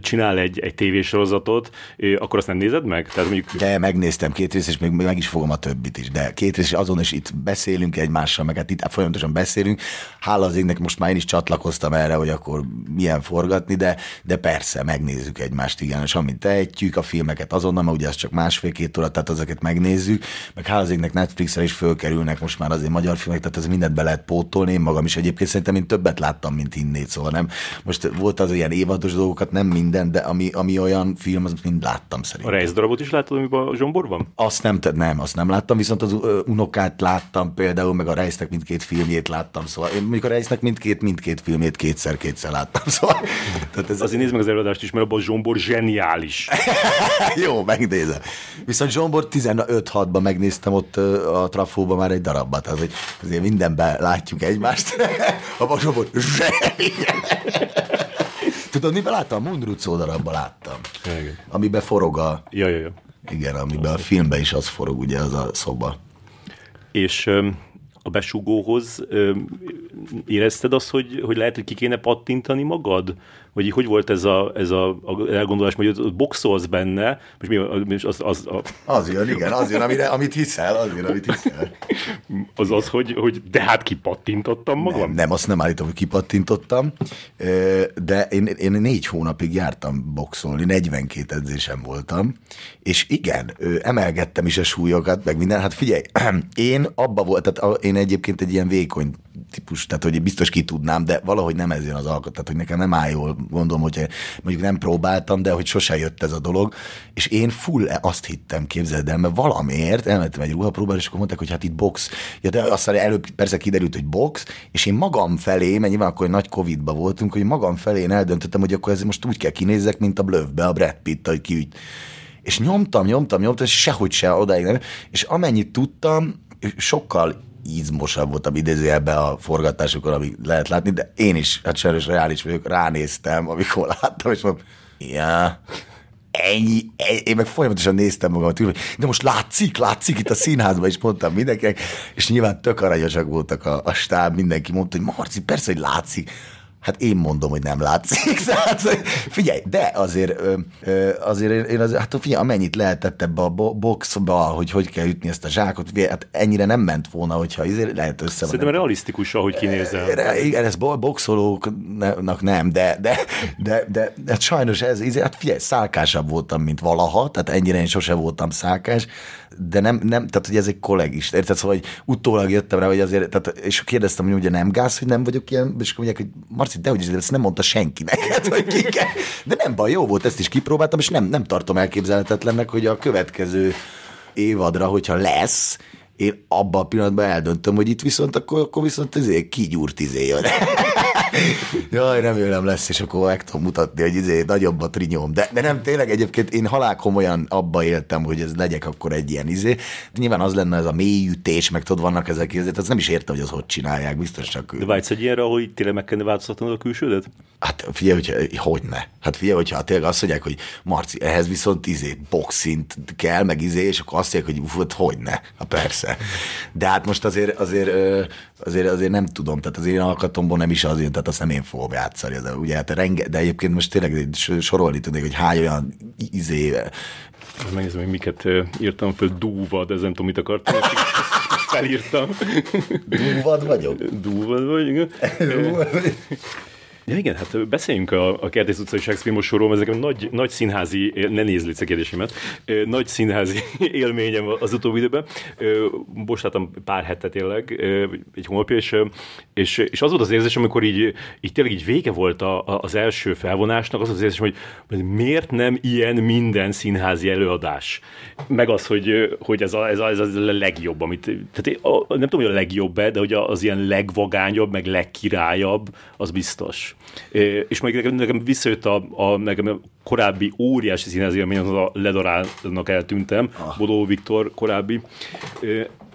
csinál egy, egy tévésorozatot, akkor azt nem nézed meg? Tehát mondjuk... De megnéztem két részt, és még meg is fogom a többit is. De két rész, azon is itt beszélünk egymással, meg hát itt folyamatosan beszélünk. Hála az égnek most már én is csatlakoztam erre, hogy akkor milyen forgatni, de, de persze, megnézzük egymást, igen, és amint tehetjük, a filmeket azonnal, mert ugye az csak másfél két óra, tehát ezeket megnézzük, meg hálazéknek Netflixre is fölkerülnek most már azért magyar filmek, tehát ez mindent be lehet pótolni, én magam is egyébként szerintem én többet láttam, mint innét, szóval nem, most volt az ilyen évados dolgokat, nem minden, de ami, ami olyan film, az mind láttam szerintem. A darabot is láttad, amiben a zsombor van? Azt nem, nem, azt nem láttam, viszont az unokát láttam például, meg a Reisnek mindkét filmjét láttam, szóval én mondjuk a Reisnek mindkét, mindkét filmjét kétszer-kétszer láttam, szóval. Tehát ez... Azért nézd meg az előadást is, mert abban a zsombor zseniális. Jó, megnézem. Viszont Zsombor 15-6-ban megnéztem ott a trafóban már egy darabban, tehát hogy azért mindenben látjuk egymást. a Zsombor Tudod, miben láttam? Mundrucó darabban láttam. Igen. Amiben forog a... Ja, ja, ja. Igen, amiben a filmben is az forog, ugye, az a szoba. És a besugóhoz érezted azt, hogy, hogy lehet, hogy ki kéne pattintani magad? Vagy hogy volt ez a, ez a, a elgondolás, hogy boxolsz benne, most mi az, az, az, a... az jön, igen, az jön, amire, amit hiszel, az jön, amit hiszel. Az az, hogy, hogy de hát kipattintottam magam? Nem, nem, azt nem állítom, hogy kipattintottam, de én, én négy hónapig jártam boxolni, 42 edzésem voltam, és igen, emelgettem is a súlyokat, meg minden, hát figyelj, én abba volt, tehát én egyébként egy ilyen vékony típus, tehát hogy biztos ki tudnám, de valahogy nem ez jön az alkot, tehát hogy nekem nem áll jól, gondolom, hogy mondjuk nem próbáltam, de hogy sose jött ez a dolog, és én full azt hittem, képzeld el, mert valamiért elmentem egy ruhapróbára, és akkor mondták, hogy hát itt box, ja, de aztán előbb persze kiderült, hogy box, és én magam felé, mert nyilván akkor nagy Covid-ba voltunk, hogy magam felé én eldöntöttem, hogy akkor ez most úgy kell kinézek, mint a Blövbe, a Brad Pitt, hogy ki és nyomtam, nyomtam, nyomtam, és sehogy se odáig nem. És amennyit tudtam, sokkal izmosabb volt a idézőjelben a forgatásokon, ami lehet látni, de én is, hát sajnos reális vagyok, ránéztem, amikor láttam, és mondom, ja, ennyi, ennyi, én meg folyamatosan néztem magamat, de most látszik, látszik itt a színházban, és mondtam mindenkinek, és nyilván tök aranyosak voltak a, a stáb, mindenki mondta, hogy Marci, persze, hogy látszik, Hát én mondom, hogy nem látszik. Tehát, figyelj, de azért, azért én az, hát figyelj, amennyit lehetett ebbe a boxba, hogy hogy kell ütni ezt a zsákot, hát ennyire nem ment volna, hogyha azért lehet össze. Szerintem realisztikus, ahogy kinézel. Igen, ez boxolóknak nem, de, de, de, de, de hát sajnos ez, hát figyelj, szálkásabb voltam, mint valaha, tehát ennyire én sose voltam szálkás, de nem, nem tehát hogy ez egy kollégist, érted? Szóval, hogy utólag jöttem rá, hogy azért, tehát, és kérdeztem, hogy ugye nem gáz, hogy nem vagyok ilyen, és akkor mondják, hogy Marci, de hogy ezt nem mondta senki neked, hogy ki kell. De nem baj, jó volt, ezt is kipróbáltam, és nem, nem tartom elképzelhetetlennek, hogy a következő évadra, hogyha lesz, én abban a pillanatban eldöntöm, hogy itt viszont akkor, akkor viszont ezért kigyúrt izé jön. Jaj, remélem lesz, és akkor meg tudom mutatni, hogy izé nagyobb a trinyóm. De, de nem, tényleg egyébként én halál komolyan abba éltem, hogy ez legyek akkor egy ilyen izé. Nyilván az lenne ez a mélyütés, meg tudod, vannak ezek, izé, az nem is értem, hogy az hogy csinálják, biztos csak. De vágysz egy ilyenre, hogy tényleg meg kellene változtatnod a külsődet? Hát figyelj, hogyha, hogy ne. Hát figyelj, hogyha tényleg azt mondják, hogy Marci, ehhez viszont izé boxint kell, meg izé, és akkor azt mondják, hogy hát hogy ne. Hát persze. De hát most azért, azért, azért, azért nem tudom, tehát az én alkatomból nem is azért, tehát azt nem én fogom játszani. De, ugye, hát renge, de egyébként most tényleg sorolni tudnék, hogy hány olyan izé... Megnézem, hogy miket írtam föl, dúvad, ez nem tudom, mit akartam. Felírtam. Dúvad vagyok? Dúvad vagy, igen. Ja, igen, hát beszéljünk a, a Kertész utcai Shakespeare sorról, ezek nagy, nagy színházi, ne nézd a kérdésemet, nagy színházi élményem az utóbbi időben. Most láttam pár hetet tényleg, egy hónapja, és, és, és az volt az érzés, amikor így, így tényleg így vége volt a, az első felvonásnak, az az érzés, hogy miért nem ilyen minden színházi előadás. Meg az, hogy, hogy ez, a, ez, a, ez a legjobb, amit, tehát nem tudom, hogy a legjobb de hogy az ilyen legvagányabb, meg legkirályabb, az biztos. És még nekem, visszajött a, a, nekem a korábbi óriási színházi élmény, az a Ledorálnak eltűntem, ah. Bodó Viktor korábbi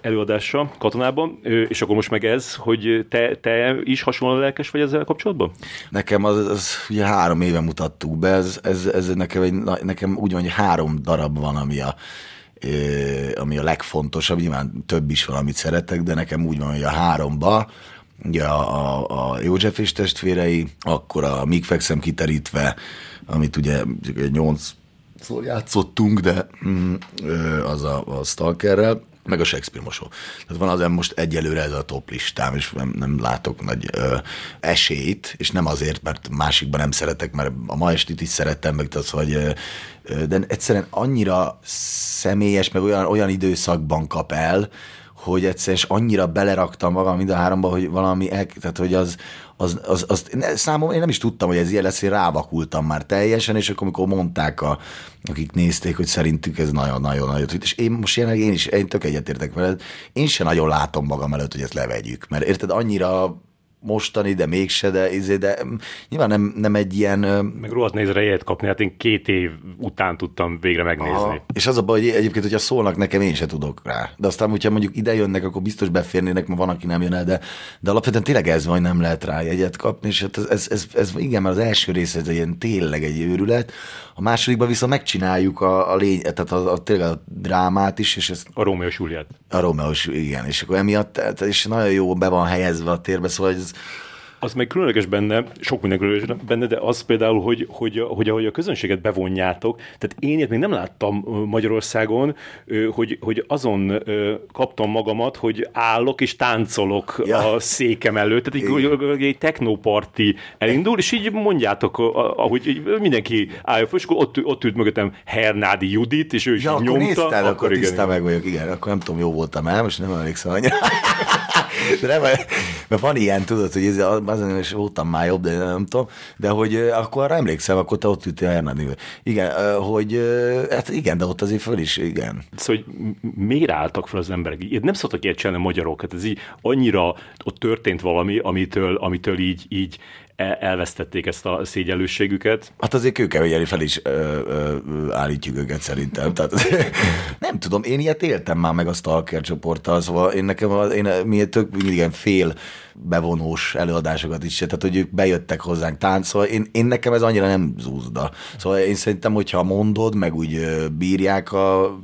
előadása katonában, és akkor most meg ez, hogy te, te is hasonlóan lelkes vagy ezzel kapcsolatban? Nekem az, az ugye három éve mutattuk be, ez, ez, ez nekem, egy, nekem úgy van, hogy három darab van, ami a, ami a legfontosabb, nyilván több is van, amit szeretek, de nekem úgy van, hogy a háromba ugye a, a, József és testvérei, akkor a Míg fekszem kiterítve, amit ugye nyolc szól játszottunk, de mm, az a, a Stalkerrel, meg a Shakespeare mosó. Tehát van az most egyelőre ez a top listám, és nem, nem látok nagy ö, esélyt, és nem azért, mert másikban nem szeretek, mert a ma estit is szerettem, meg az, hogy ö, de egyszerűen annyira személyes, meg olyan, olyan időszakban kap el, hogy egyszer és annyira beleraktam magam mind a háromba, hogy valami, el, tehát hogy az, az, az, az számomra én nem is tudtam, hogy ez ilyen lesz, én rávakultam már teljesen, és akkor amikor mondták, a, akik nézték, hogy szerintük ez nagyon-nagyon nagyon és én most jelenleg én is, én tök egyetértek veled, én sem nagyon látom magam előtt, hogy ezt levegyük, mert érted, annyira mostani, de mégse, de, izé, de nyilván nem, nem egy ilyen... Meg rohadt néz rejet kapni, hát én két év után tudtam végre megnézni. Aha. És az a baj, hogy egyébként, hogyha szólnak nekem, én se tudok rá. De aztán, hogyha mondjuk ide jönnek, akkor biztos beférnének, mert van, aki nem jön el, de, de alapvetően tényleg ez van, nem lehet rá jegyet kapni, és hát ez, ez, ez, ez igen, mert az első rész ez ilyen tényleg egy őrület, a másodikban viszont megcsináljuk a, a lény, tehát a, a, tényleg a drámát is, és ezt... A Rómeó Juliet. A Rómeó igen, és akkor emiatt, és nagyon jó be van helyezve a térbe, szóval ez, az meg különleges benne, sok minden különleges benne, de az például, hogy, hogy, hogy ahogy a közönséget bevonjátok, tehát én ilyet még nem láttam Magyarországon, hogy, hogy azon kaptam magamat, hogy állok és táncolok ja. a székem előtt, tehát egy, egy technoparti elindul, és így mondjátok, ahogy mindenki állja fel, és akkor ott, ott ült mögöttem Hernádi Judit, és ő is ja, nyomta. Akkor, nézted, akkor, akkor tisztán meg vagyok, igen, akkor nem tudom, jó voltam el, most nem emlékszem annyira. De nem, mert van ilyen, tudod, hogy ez, azon is voltam már jobb, de nem tudom, de hogy akkor arra emlékszem, akkor te ott ültél Hernádi. Igen, hogy hát igen, de ott azért föl is, igen. Szóval, hogy miért álltak fel az emberek? Nem szoktak ilyet csinálni a magyarok, hát ez így annyira ott történt valami, amitől, amitől így, így elvesztették ezt a szégyelőségüket. Hát azért kőkeményen fel is ö, ö, állítjuk őket szerintem. Tehát, nem tudom, én ilyet éltem már meg a Stalker csoporttal, szóval én nekem, én, mi tök mindig ilyen fél bevonós előadásokat is, tehát hogy ők bejöttek hozzánk táncolni, én, én nekem ez annyira nem zúzda. Szóval én szerintem, hogyha mondod, meg úgy bírják a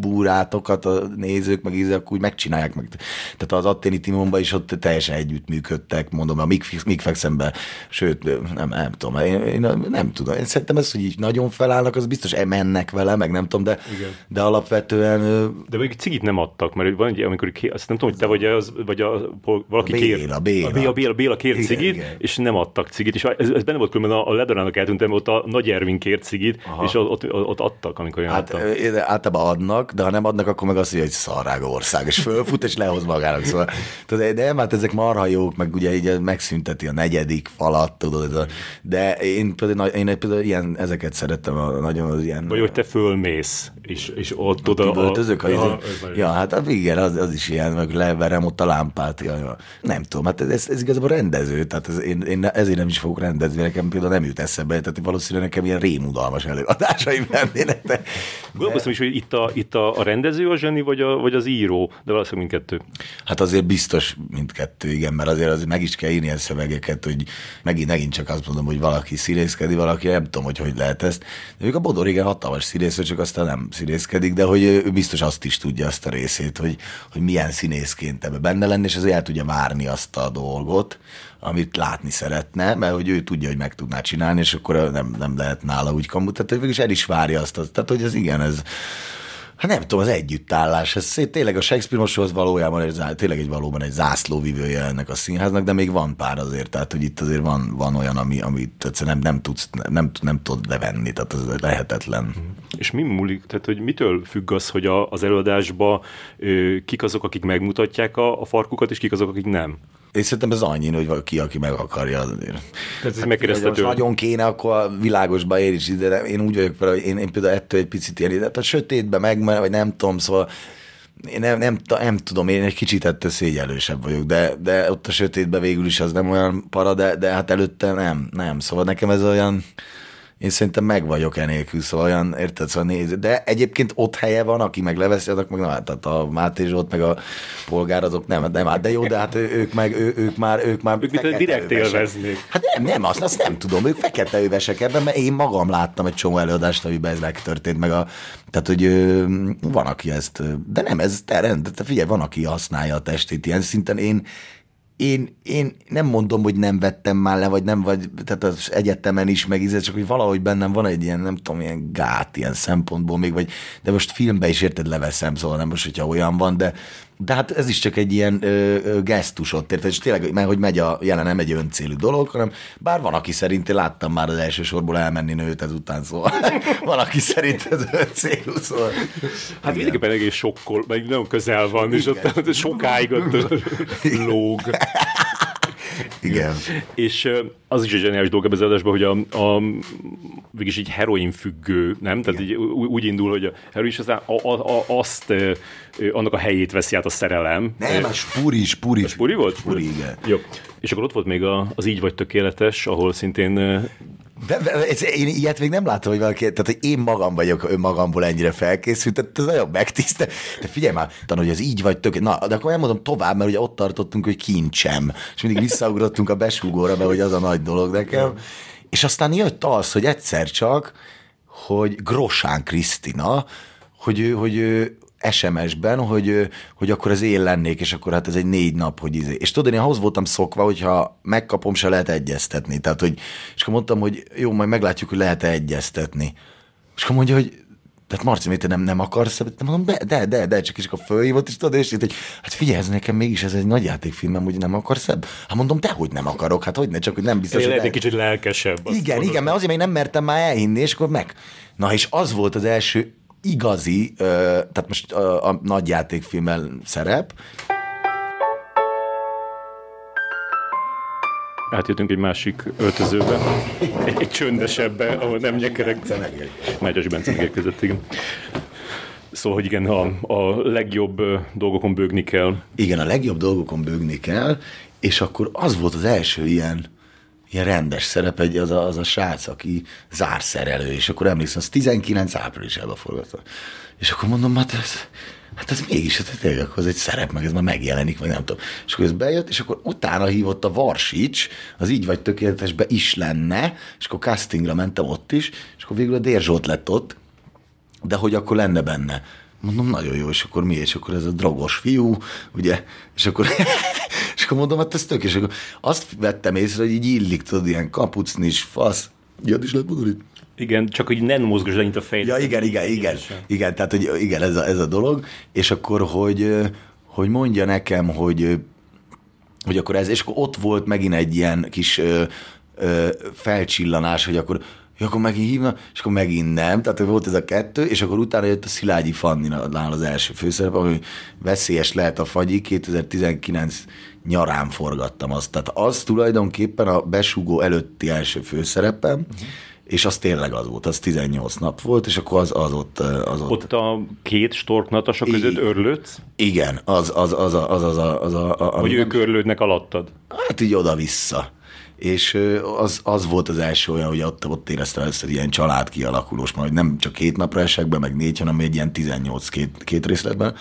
búrátokat a nézők, meg ízek úgy megcsinálják meg. Tehát az Atténi Timonban is ott teljesen együttműködtek, mondom, a Mik Fexemben, sőt, nem, nem tudom, én, én, nem tudom. Én szerintem ez, hogy így nagyon felállnak, az biztos mennek vele, meg nem tudom, de, Igen. de alapvetően... De még cigit nem adtak, mert van egy, amikor azt nem tudom, hogy te vagy, az, vagy a, valaki Béla, kér. Béla. A Béla, Béla, Béla kért igen, cigit, igen. és nem adtak cigit, és ez, ez benne volt különben a, a Ledorának eltűntem, ott a Nagy Ervin kért cigit, Aha. és ott, ott, ott, adtak, amikor én hát, Általában adnak, de ha nem adnak, akkor meg azt mondja, hogy szarága ország, és fölfut, és lehoz magának. Szóval, tudod, de hát ezek marha jók, meg ugye így megszünteti a negyedik falat, tudod, de én például, én például ilyen, ezeket szerettem a, nagyon az ilyen... Vagy hogy te fölmész, és, és ott oda... A, a, a, ja, ja, hát, hát igen, az, az is ilyen, meg leverem ott a lámpát. Ja. Nem tudom, hát ez, ez igazából rendező, tehát ez, én, én ezért nem is fogok rendezni, nekem például nem jut eszembe, tehát valószínűleg nekem ilyen rémudalmas előadásaim lennének. De... Gondolkoztam is, hogy itt a, itt a, a rendező a zseni, vagy, a, vagy az író, de valószínűleg mindkettő. Hát azért biztos mindkettő, igen, mert azért, azért meg is kell írni ilyen szövegeket, hogy megint, megint csak azt mondom, hogy valaki színészkedik, valaki nem tudom, hogy hogy lehet ezt. De még a Bodor igen hatalmas színész, csak aztán nem színészkedik, de hogy ő biztos azt is tudja azt a részét, hogy, hogy milyen színészként ebbe benne lenni, és azért el tudja várni azt a dolgot, amit látni szeretne, mert hogy ő tudja, hogy meg tudná csinálni, és akkor nem, nem lehet nála úgy kamut. Tehát végül is el is várja azt. Tehát, hogy ez igen, ez, Hát nem tudom, az együttállás, ez tényleg a Shakespeare most valójában egy, tényleg egy valóban egy zászlóvivője ennek a színháznak, de még van pár azért, tehát hogy itt azért van, van olyan, ami, amit egyszerűen nem, nem, tudsz, nem, nem, nem tudod levenni, tehát ez lehetetlen. És mi múlik, tehát hogy mitől függ az, hogy a, az előadásban kik azok, akik megmutatják a, a farkukat, és kik azok, akik nem? Én szerintem ez annyi, hogy ki, aki meg akarja. Tehát ez hát, nagyon kéne, akkor a világosba ér is ide, de én úgy vagyok vele, hogy én, én például ettől egy picit ilyen, de a sötétbe meg, vagy nem tudom, szóval én nem, nem, nem, tudom, én egy kicsit ettől szégyelősebb vagyok, de, de ott a sötétbe végül is az nem olyan para, de, de hát előtte nem, nem. Szóval nekem ez olyan, én szerintem meg vagyok enélkül, szóval olyan, érted, szóval néz, de egyébként ott helye van, aki meg leveszi, azok meg nem, tehát a Máté Zsolt, meg a polgár, azok nem, nem, hát de jó, de hát ők meg, ő, ők már, ők már ők mit direkt élveznék. Hát nem, nem, azt, azt nem tudom, ők fekete övesek ebben, mert én magam láttam egy csomó előadást, amiben ez megtörtént, meg a, tehát, hogy van, aki ezt, de nem, ez te, rend, te figyelj, van, aki használja a testét ilyen szinten, én, én, én nem mondom, hogy nem vettem már le, vagy nem, vagy tehát az egyetemen is meg, csak hogy valahogy bennem van egy ilyen, nem tudom, ilyen gát ilyen szempontból még, vagy, de most filmbe is érted leveszem, szóval nem most, hogyha olyan van, de, de hát ez is csak egy ilyen ö, ö, gesztusot, érted? És tényleg, mert hogy megy a jelen nem egy öncélű dolog, hanem bár van, aki szerint én láttam már az első sorból elmenni nőt ezután, szóval van, aki szerint ez öncélű, szóval. Hát mindenképpen egész sokkol, meg nagyon közel van, és ott, ott sokáig ott lóg. Igen. És az is egy zseniális dolog ebben az adásban, hogy a, a végig egy heroin függő, nem? Tehát így, úgy indul, hogy a heroin is aztán a, a, a, azt, annak a helyét veszi át a szerelem. Nem, a spuri, spuri. A spuri volt? Spuri, igen. Jó. És akkor ott volt még a, az Így vagy tökéletes, ahol szintén de, de ez, én ilyet még nem látom, hogy valaki, tehát hogy én magam vagyok önmagamból ennyire felkészült, tehát ez nagyon megtisztel. De figyelj már, tanul, hogy ez így vagy tök. Na, de akkor elmondom tovább, mert ugye ott tartottunk, hogy kincsem. És mindig visszaugrottunk a besúgóra, mert hogy az a nagy dolog nekem. És aztán jött az, hogy egyszer csak, hogy Grosán Krisztina, hogy ő, hogy ő, SMS-ben, hogy, hogy akkor az én lennék, és akkor hát ez egy négy nap, hogy izé. És tudod, én ahhoz voltam szokva, hogyha megkapom, se lehet egyeztetni. Tehát, hogy, és akkor mondtam, hogy jó, majd meglátjuk, hogy lehet-e egyeztetni. És akkor mondja, hogy tehát Marci, miért te nem, nem akarsz? Nem mondom, de, de, de, de, csak is akkor fölhívott, és tudod, és így, hogy hát figyelj, ez nekem mégis ez egy nagy játékfilmem, hogy nem akarsz ebb? Hát mondom, de hogy nem akarok, hát hogy ne, csak hogy nem biztos, Én hogy lehet egy kicsit lelkesebb. Igen, igen, mert azért még nem mertem már elhinni, és akkor meg. Na, és az volt az első igazi, tehát most a, a nagy játékfilmmel szerep, Átjöttünk egy másik öltözőbe, egy, egy csöndesebbe, ahol nem nyekerek. Mágyas Bence megérkezett, igen. Szóval, hogy igen, a, a legjobb dolgokon bőgni kell. Igen, a legjobb dolgokon bőgni kell, és akkor az volt az első ilyen ilyen rendes szerep, egy, az, a, az a srác, aki zárszerelő, és akkor emlékszem, az 19 áprilisában forgatta. És akkor mondom, hát ez, hát ez mégis, hát tényleg, akkor ez egy szerep, meg ez már megjelenik, meg nem tudom. És akkor ez bejött, és akkor utána hívott a Varsics, az így vagy tökéletesbe is lenne, és akkor castingra mentem ott is, és akkor végül a Dérzsolt lett ott, de hogy akkor lenne benne Mondom, nagyon jó, és akkor mi? És akkor ez a drogos fiú, ugye? És akkor, akkor mondom, hát ez tök, és akkor azt vettem észre, hogy így illik, tudod, ilyen kapucnis, fasz. Ilyet is lehet mondani? Igen, csak hogy nem mozgos annyit a fejed. Ja, igen, igen, igen. Igen, tehát, hogy igen, ez a, ez a dolog. És akkor, hogy, hogy mondja nekem, hogy, hogy akkor ez, és akkor ott volt megint egy ilyen kis ö, ö, felcsillanás, hogy akkor ja, akkor megint hívna, és akkor megint nem. Tehát volt ez a kettő, és akkor utána jött a Szilágyi Fanninál az első főszerep, ami veszélyes lehet a fagyi, 2019 nyarán forgattam azt. Tehát az tulajdonképpen a besugó előtti első főszerepem, uh-huh és az tényleg az volt, az 18 nap volt, és akkor az, az ott... Az ott, ott a két storknatasa között örlődsz? Igen, az az, az, az, az, az, a, az a, a... Hogy ők örlődnek alattad? Hát így oda-vissza. És az, az volt az első olyan, hogy ott, ott éreztem ezt egy ilyen család kialakulós, majd nem csak két napra esek be, meg négy, hanem egy ilyen 18 két, két részletben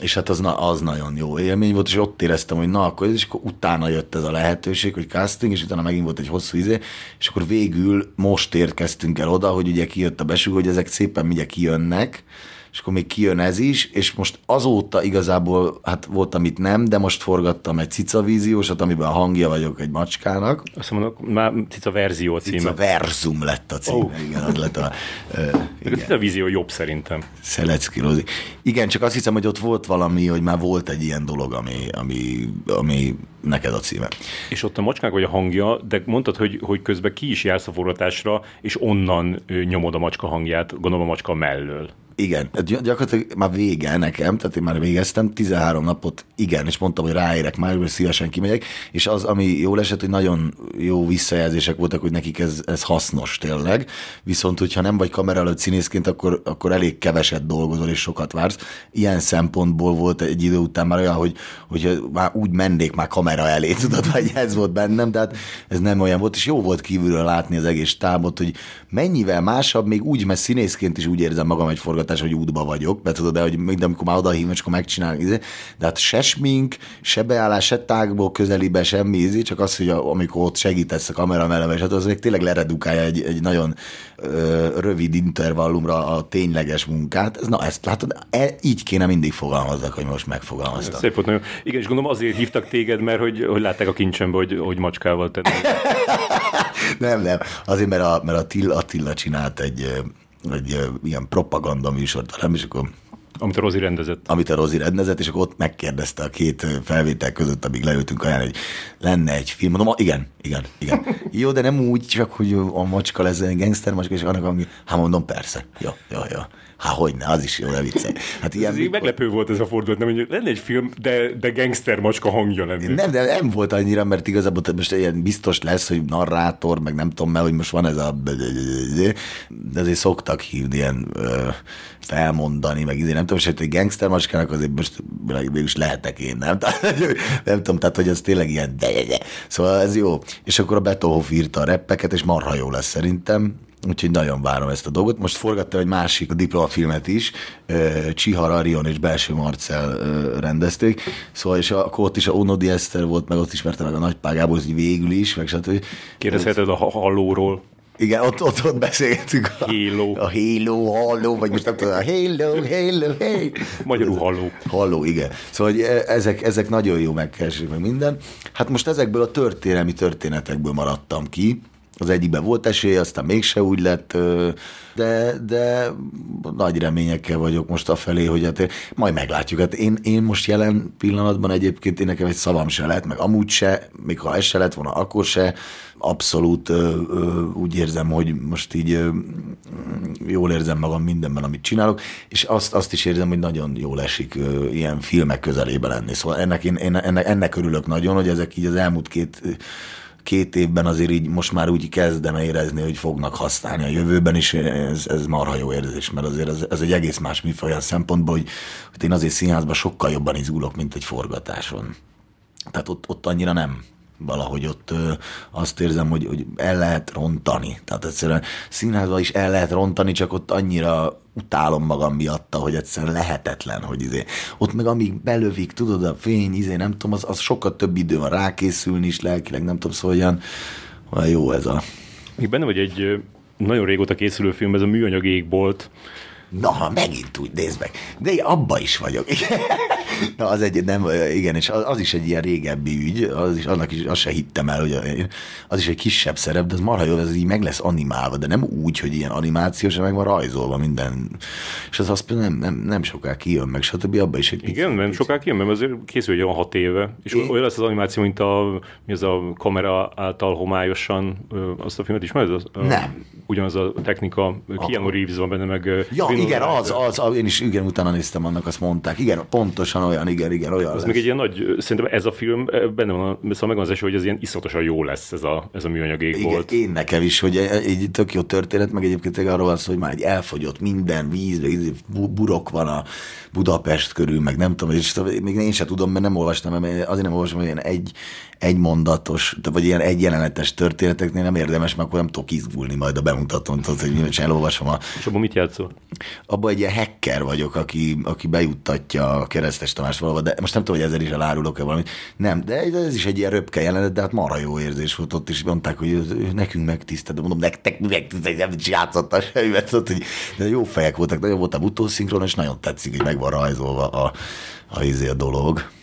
és hát az, az nagyon jó élmény volt, és ott éreztem, hogy na, akkor és akkor utána jött ez a lehetőség, hogy casting, és utána megint volt egy hosszú izé, és akkor végül most érkeztünk el oda, hogy ugye kijött a besúg, hogy ezek szépen ugye kijönnek, és akkor még kijön ez is, és most azóta igazából, hát volt, amit nem, de most forgattam egy cica víziósat, amiben a hangja vagyok egy macskának. Azt mondok, már cica verzió a címe. Cica verzum lett a címe, oh. igen, az lett a... Uh, igen. A cica vízió jobb szerintem. Szelecki Rozi. Igen, csak azt hiszem, hogy ott volt valami, hogy már volt egy ilyen dolog, ami, ami, ami neked a címe. És ott a macskák vagy a hangja, de mondtad, hogy, hogy közben ki is jársz a forgatásra, és onnan nyomod a macska hangját, gondolom a macska mellől. Igen, gyakorlatilag már vége nekem, tehát én már végeztem, 13 napot igen, és mondtam, hogy ráérek már, hogy szívesen kimegyek, és az, ami jól esett, hogy nagyon jó visszajelzések voltak, hogy nekik ez, ez hasznos tényleg, viszont hogyha nem vagy kamera előtt színészként, akkor, akkor elég keveset dolgozol és sokat vársz. Ilyen szempontból volt egy idő után már olyan, hogy, hogy már úgy mennék már kamera elé, tudod, hogy ez volt bennem, tehát ez nem olyan volt, és jó volt kívülről látni az egész tábot, hogy mennyivel másabb, még úgy, mert színészként is úgy érzem magam egy forgatás forgatás, hogy útba vagyok, mert tudod, de hogy de amikor már odahívom, és akkor megcsinálni, izé. de hát se smink, se beállás, se tágból közelibe, semmi, izé, csak az, hogy amikor ott segítesz a kamera mellett, és hát az még tényleg leredukálja egy, egy nagyon ö, rövid intervallumra a tényleges munkát. Ez, na ezt látod, e, így kéne mindig fogalmazzak, hogy most megfogalmaztam. Szép volt, nagyon. Igen, és gondolom azért hívtak téged, mert hogy, hogy látták a kincsembe, hogy, hogy macskával tenni. nem, nem. Azért, mert a, mert a Attila, Attila csinált egy egy ilyen propaganda műsort velem, és akkor amit a Rozi rendezett. Amit a Rozi rendezett, és akkor ott megkérdezte a két felvétel között, amíg leültünk ajánlani, hogy lenne egy film. Mondom, igen, igen, igen. Jó, de nem úgy, csak hogy a macska lesz egy gangster macska, és annak, ami, hát mondom, persze. Jó, jó, jó. Há, hogyne, az is jó, de vicce. Hát ilyen, ez mikor... meglepő volt ez a fordulat, nem, hogy lenne egy film, de, de gangster macska hangja lenne. Nem, de nem volt annyira, mert igazából most ilyen biztos lesz, hogy narrátor, meg nem tudom, mert hogy most van ez a... De azért szoktak hívni ilyen felmondani, meg izé, nem tudom, hogy egy gangster macskának azért most mégis lehetek én, nem? Nem tudom, tehát hogy ez tényleg ilyen de, de, de. Szóval ez jó. És akkor a Beethoven írta a reppeket, és marha jó lesz szerintem Úgyhogy nagyon várom ezt a dolgot. Most forgattam egy másik diplomafilmet is, Csihar Arion és Belső Marcel rendezték, szóval és akkor ott is a Onodi Eszter volt, meg ott ismerte meg a nagypágából, hogy végül is, meg stb. Kérdezheted a hallóról. Igen, ott, ott, ott beszélgetünk. A, Halo. A Halo, Halló, vagy most nem tudom, a Halo, Halo, hey. Magyarul Halló. Halló, igen. Szóval hogy e, ezek, ezek nagyon jó megkeresések, meg minden. Hát most ezekből a történelmi történetekből maradtam ki, az egyikben volt esély, aztán mégse úgy lett, de, de nagy reményekkel vagyok most afelé, hogy hát majd meglátjuk. Hát én, én most jelen pillanatban egyébként én nekem egy szavam se lett, meg amúgy se, még ha ez se lett volna, akkor se. Abszolút úgy érzem, hogy most így jól érzem magam mindenben, amit csinálok, és azt, azt is érzem, hogy nagyon jól esik ilyen filmek közelébe lenni. Szóval ennek, én, én ennek, ennek örülök nagyon, hogy ezek így az elmúlt két két évben azért így most már úgy kezdem érezni, hogy fognak használni a jövőben is, ez, ez marha jó érzés, mert azért ez, ez egy egész más műfaj olyan szempontból, hogy, hogy én azért színházban sokkal jobban izgulok, mint egy forgatáson. Tehát ott, ott annyira nem valahogy ott ö, azt érzem, hogy, hogy el lehet rontani. Tehát egyszerűen színházban is el lehet rontani, csak ott annyira utálom magam miatta, hogy egyszerűen lehetetlen, hogy izé. Ott meg amíg belövik, tudod, a fény, izé, nem tudom, az, az sokkal több idő van rákészülni is lelkileg, nem tudom, szóval olyan, olyan jó ez a... Még benne vagy egy nagyon régóta készülő film, ez a Műanyag égbolt, Na, megint úgy, nézd meg. De én abba is vagyok. Na, az egy, nem, igen, és az, az is egy ilyen régebbi ügy, az is, annak is, azt se hittem el, hogy az is egy kisebb szerep, de az marha jó, ez így meg lesz animálva, de nem úgy, hogy ilyen animációs, meg van rajzolva minden. És az azt nem, nem, nem soká kijön meg, stb. Abba is egy Igen, nem soká kijön, mert azért készül egy olyan hat éve, és én... olyan lesz az animáció, mint a, mi az a kamera által homályosan, azt a filmet ismered? Az, nem. Ugyanaz a technika, Keanu Reeves van benne, meg Ja, igen, az, az, az, én is igen, utána néztem annak, azt mondták. Igen, pontosan olyan, igen, igen, olyan. Ez még egy ilyen nagy, szerintem ez a film, benne van, szóval megvan az esély, hogy ez ilyen iszonyatosan jó lesz ez a, ez a műanyag ég igen, volt. Én nekem is, hogy egy tök jó történet, meg egyébként arról van szó, hogy már egy elfogyott minden víz, burok van a Budapest körül, meg nem tudom, és még én sem tudom, mert nem olvastam, mert azért nem olvastam, hogy ilyen egy, egy mondatos, vagy ilyen egy jelenetes történeteknél nem érdemes, mert akkor nem tudok izgulni majd a bemutatón, tudod, hogy mi elolvasom a... És abban mit játszol? Abban egy ilyen hacker vagyok, aki, aki bejuttatja a keresztes Tamás valahol, de most nem tudom, hogy ezzel is elárulok-e valamit. Nem, de ez is egy ilyen röpke jelenet, de hát marha jó érzés volt ott, és mondták, hogy nekünk megtisztelt, de mondom, nektek megtisztelt, nem játszotta semmivel, hogy de jó fejek voltak, nagyon voltam utószinkron, és nagyon tetszik, hogy meg van rajzolva a, a, izé a dolog.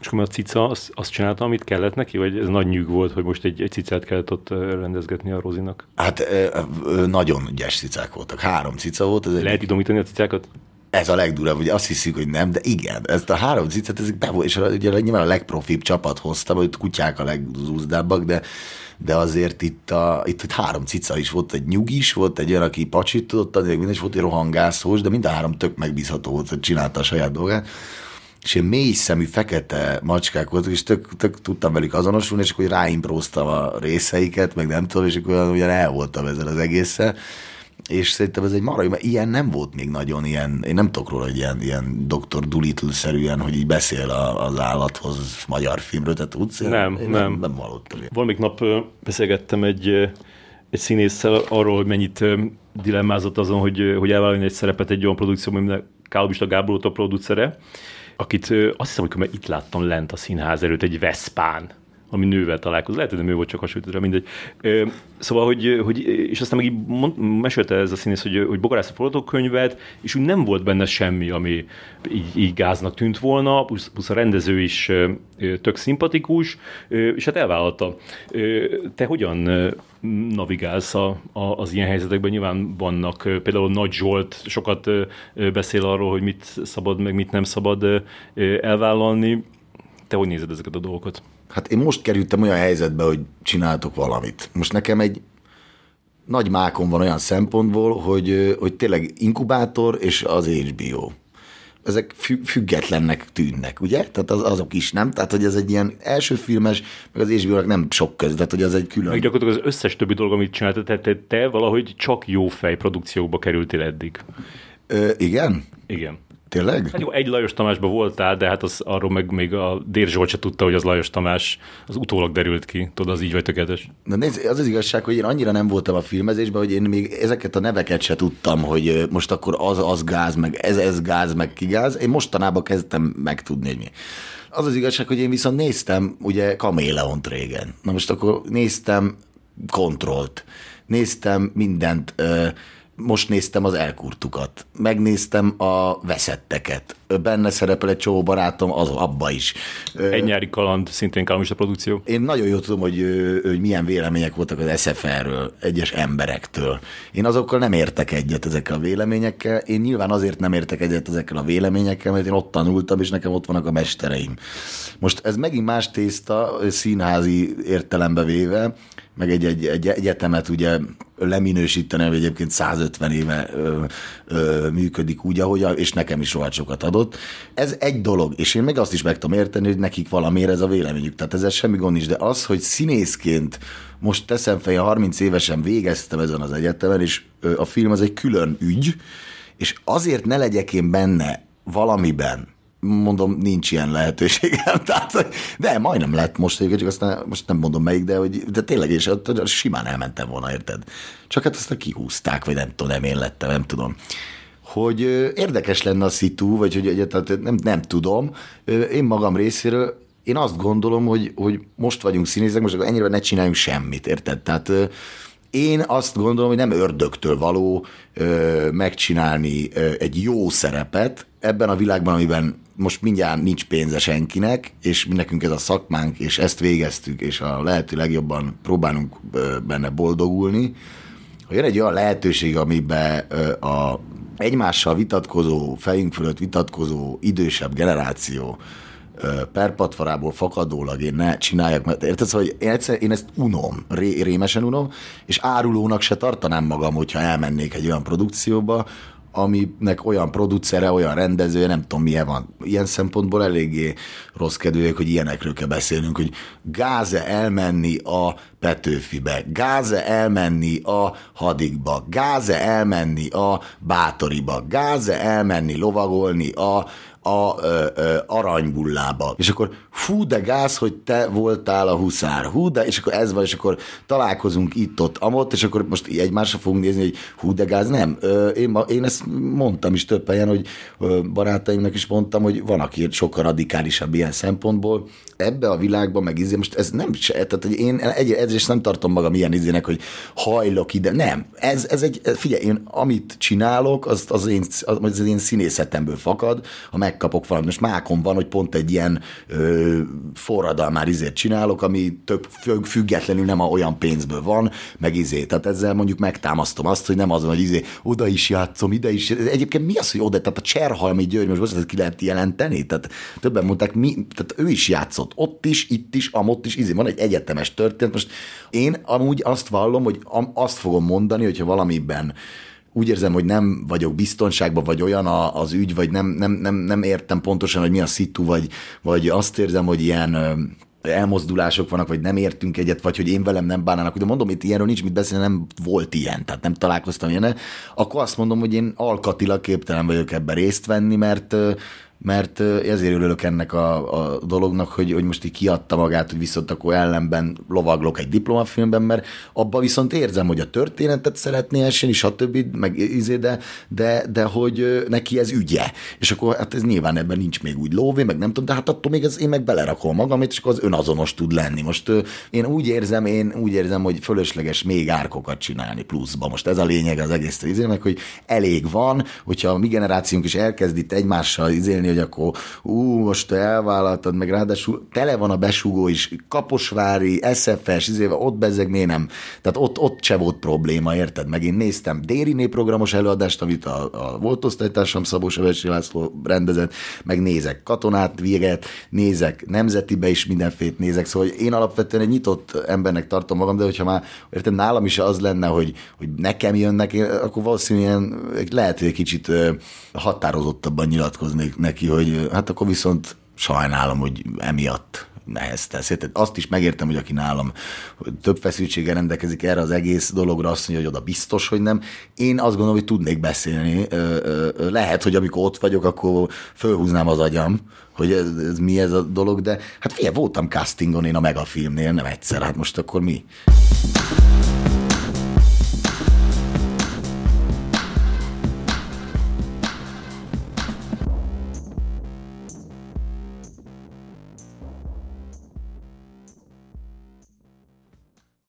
És akkor a cica azt, azt csinálta, amit kellett neki, vagy ez nagy nyűg volt, hogy most egy, egy cicát kellett ott rendezgetni a Rozinak? Hát nagyon ügyes cicák voltak. Három cica volt. Ez Lehet idomítani a cicákat? Ez a legdurabb, hogy azt hiszik, hogy nem, de igen, ezt a három cicát, ezek be volt, és ugye nyilván a legprofibb csapat hozta, hogy kutyák a legzúzdábbak, de de azért itt, a, itt, itt három cica is volt, egy nyugis, volt egy olyan, aki pacsit tudott adni, minden is volt egy rohangászós, de mind a három tök megbízható volt, hogy csinálta a saját dolgát és ilyen mély szemű fekete macskák voltak, és tök, tök tudtam velük azonosulni, és akkor ráimpróztam a részeiket, meg nem tudom, és akkor ugyan el voltam ezzel az egésszel és szerintem ez egy mara, mert ilyen nem volt még nagyon ilyen, én nem tudok róla, hogy ilyen, ilyen Dr. Doolittle-szerűen, hogy így beszél a, az állathoz magyar filmről, tehát tudsz? Nem, én nem. Nem, hallottam. Valamik nap beszélgettem egy, egy színésszel arról, hogy mennyit dilemmázott azon, hogy, hogy elvállalni egy szerepet egy olyan produkcióban, aminek Kálobista Gábor a producere, akit azt hiszem, hogy itt láttam lent a színház előtt egy Veszpán, ami nővel találkozott. Lehet, hogy nem ő volt, csak hasonlított mindegy. Szóval, hogy, hogy, és aztán meg így mond, mesélte ez a színész, hogy, hogy bogarász a forgatókönyvet, és úgy nem volt benne semmi, ami így, így gáznak tűnt volna, plusz, plusz a rendező is tök szimpatikus, és hát elvállalta. Te hogyan navigálsz a, a, az ilyen helyzetekben? Nyilván vannak, például Nagy Zsolt sokat beszél arról, hogy mit szabad, meg mit nem szabad elvállalni. Te hogy nézed ezeket a dolgokat? Hát én most kerültem olyan helyzetbe, hogy csináltok valamit. Most nekem egy nagy mákon van olyan szempontból, hogy, hogy tényleg inkubátor és az HBO. Ezek függetlennek tűnnek, ugye? Tehát az, azok is nem. Tehát, hogy ez egy ilyen első filmes, meg az hbo nem sok tehát, hogy az egy külön. Meg gyakorlatilag az összes többi dolog, amit csináltad, te, te, te valahogy csak jó fej produkciókba kerültél eddig. Ö, igen? Igen. Tényleg? Hát jó, egy Lajos Tamásban voltál, de hát az, arról meg még a Dér Zsolt se tudta, hogy az Lajos Tamás az utólag derült ki. Tudod, az így vagy tökéletes. Na nézd, az az igazság, hogy én annyira nem voltam a filmezésben, hogy én még ezeket a neveket se tudtam, hogy most akkor az, az gáz, meg ez, ez gáz, meg ki gáz. Én mostanában kezdtem megtudni, hogy mi. Az az igazság, hogy én viszont néztem ugye Kaméleont régen. Na most akkor néztem kontrollt, néztem mindent, most néztem az elkurtukat, megnéztem a veszetteket, benne szerepel egy csomó barátom, az abba is. Egy nyári kaland, szintén kalamista produkció. Én nagyon jól tudom, hogy, hogy milyen vélemények voltak az SFR-ről, egyes emberektől. Én azokkal nem értek egyet ezekkel a véleményekkel. Én nyilván azért nem értek egyet ezekkel a véleményekkel, mert én ott tanultam, és nekem ott vannak a mestereim. Most ez megint más tészta, színházi értelembe véve, meg egy, egy, egy egyetemet ugye leminősíteni, hogy egyébként 150 éve ö, ö, működik úgy, ahogy, és nekem is rohadt sokat adott. Ez egy dolog, és én meg azt is meg tudom érteni, hogy nekik valamiért ez a véleményük. Tehát ezzel semmi gond is, de az, hogy színészként most teszem fel, 30 évesen végeztem ezen az egyetemen, és a film az egy külön ügy, és azért ne legyek én benne valamiben, mondom, nincs ilyen lehetőségem. Tehát, de majdnem lett most csak aztán most nem mondom melyik, de, hogy, de tényleg, és simán elmentem volna, érted? Csak hát aztán kihúzták, vagy nem tudom, nem én lettem, nem tudom hogy érdekes lenne a szitu, vagy hogy egyáltalán nem, nem tudom. Én magam részéről én azt gondolom, hogy, hogy most vagyunk színészek, most akkor ennyire ne csináljunk semmit, érted? Tehát én azt gondolom, hogy nem ördögtől való ö, megcsinálni ö, egy jó szerepet ebben a világban, amiben most mindjárt nincs pénze senkinek, és nekünk ez a szakmánk, és ezt végeztük, és a lehető legjobban próbálunk benne boldogulni. Ha jön egy olyan lehetőség, amiben a egymással vitatkozó, fejünk fölött vitatkozó idősebb generáció perpatvarából fakadólag én ne csináljak, mert érted, hogy én, egyszer, én ezt unom, ré, rémesen unom, és árulónak se tartanám magam, hogyha elmennék egy olyan produkcióba, aminek olyan producere, olyan rendezője, nem tudom milyen van. Ilyen szempontból eléggé rossz kedvűek, hogy ilyenekről kell beszélnünk, hogy gáze elmenni a Petőfibe, gáze elmenni a Hadigba, gáze elmenni a Bátoriba, gáze elmenni lovagolni a a ö, ö, aranybullába. És akkor fú, de gáz, hogy te voltál a huszár, hú, de, és akkor ez van, és akkor találkozunk itt-ott, amott, és akkor most egymásra fogunk nézni, hogy hú, de gáz, nem. Ö, én, én ezt mondtam is több helyen, hogy barátaimnak is mondtam, hogy van, aki sokkal radikálisabb ilyen szempontból. Ebbe a világban meg izé, most ez nem se, tehát hogy én egy, ezért nem tartom magam ilyen izének, hogy hajlok ide, nem. Ez, ez egy, figyelj, én amit csinálok, az az én, az, az én színészetemből fakad, ha megkapok valamit. Most mákon van, hogy pont egy ilyen ö, forradalmár izét csinálok, ami tök függetlenül nem a olyan pénzből van, meg izé. Tehát ezzel mondjuk megtámasztom azt, hogy nem az hogy izé, oda is játszom, ide is. Egyébként mi az, hogy oda? Tehát a Cserhalmi György, most most ki lehet jelenteni? Tehát többen mondták, mi, tehát ő is játszott ott is, itt is, amott is, izé. Van egy egyetemes történet. Most én amúgy azt vallom, hogy azt fogom mondani, hogyha valamiben úgy érzem, hogy nem vagyok biztonságban, vagy olyan a, az ügy, vagy nem, nem, nem, nem értem pontosan, hogy mi a szitu, vagy, vagy azt érzem, hogy ilyen elmozdulások vannak, vagy nem értünk egyet, vagy hogy én velem nem bánának, de mondom, itt ilyenről nincs mit beszélni, nem volt ilyen, tehát nem találkoztam ilyen, akkor azt mondom, hogy én alkatilag képtelen vagyok ebben részt venni, mert mert ezért örülök ennek a, a dolognak, hogy, hogy most így kiadta magát, hogy viszont akkor ellenben lovaglok egy diplomafilmben, mert abba viszont érzem, hogy a történetet szeretné esni, stb. meg izé, de, de, de hogy neki ez ügye. És akkor hát ez nyilván ebben nincs még úgy lóvé, meg nem tudom, de hát attól még ez, én meg belerakom magam, és akkor az önazonos tud lenni. Most én úgy érzem, én úgy érzem, hogy fölösleges még árkokat csinálni pluszba. Most ez a lényeg az egész izének, hogy elég van, hogyha a mi generációnk is elkezd itt egymással izélni, hogy akkor ú, most te elvállaltad, meg ráadásul tele van a besugó is, Kaposvári, SFS, izéve, ott bezeg, miért nem? Tehát ott, ott se volt probléma, érted? Meg én néztem Déri programos előadást, amit a, a volt osztálytársam Szabó Sevesi László rendezett, meg nézek katonát, véget, nézek nemzetibe is mindenfét nézek, szóval én alapvetően egy nyitott embernek tartom magam, de hogyha már érted, nálam is az lenne, hogy, hogy nekem jönnek, akkor valószínűleg lehet, hogy egy kicsit határozottabban nyilatkoznék neki, hogy hát akkor viszont sajnálom, hogy emiatt neheztesz. Tehát azt is megértem, hogy aki nálam több feszültséggel rendelkezik erre az egész dologra, azt mondja, hogy oda biztos, hogy nem. Én azt gondolom, hogy tudnék beszélni. Lehet, hogy amikor ott vagyok, akkor fölhúznám az agyam, hogy ez, ez mi ez a dolog, de hát figyelj, voltam castingon én a Megafilmnél, nem egyszer, hát most akkor mi?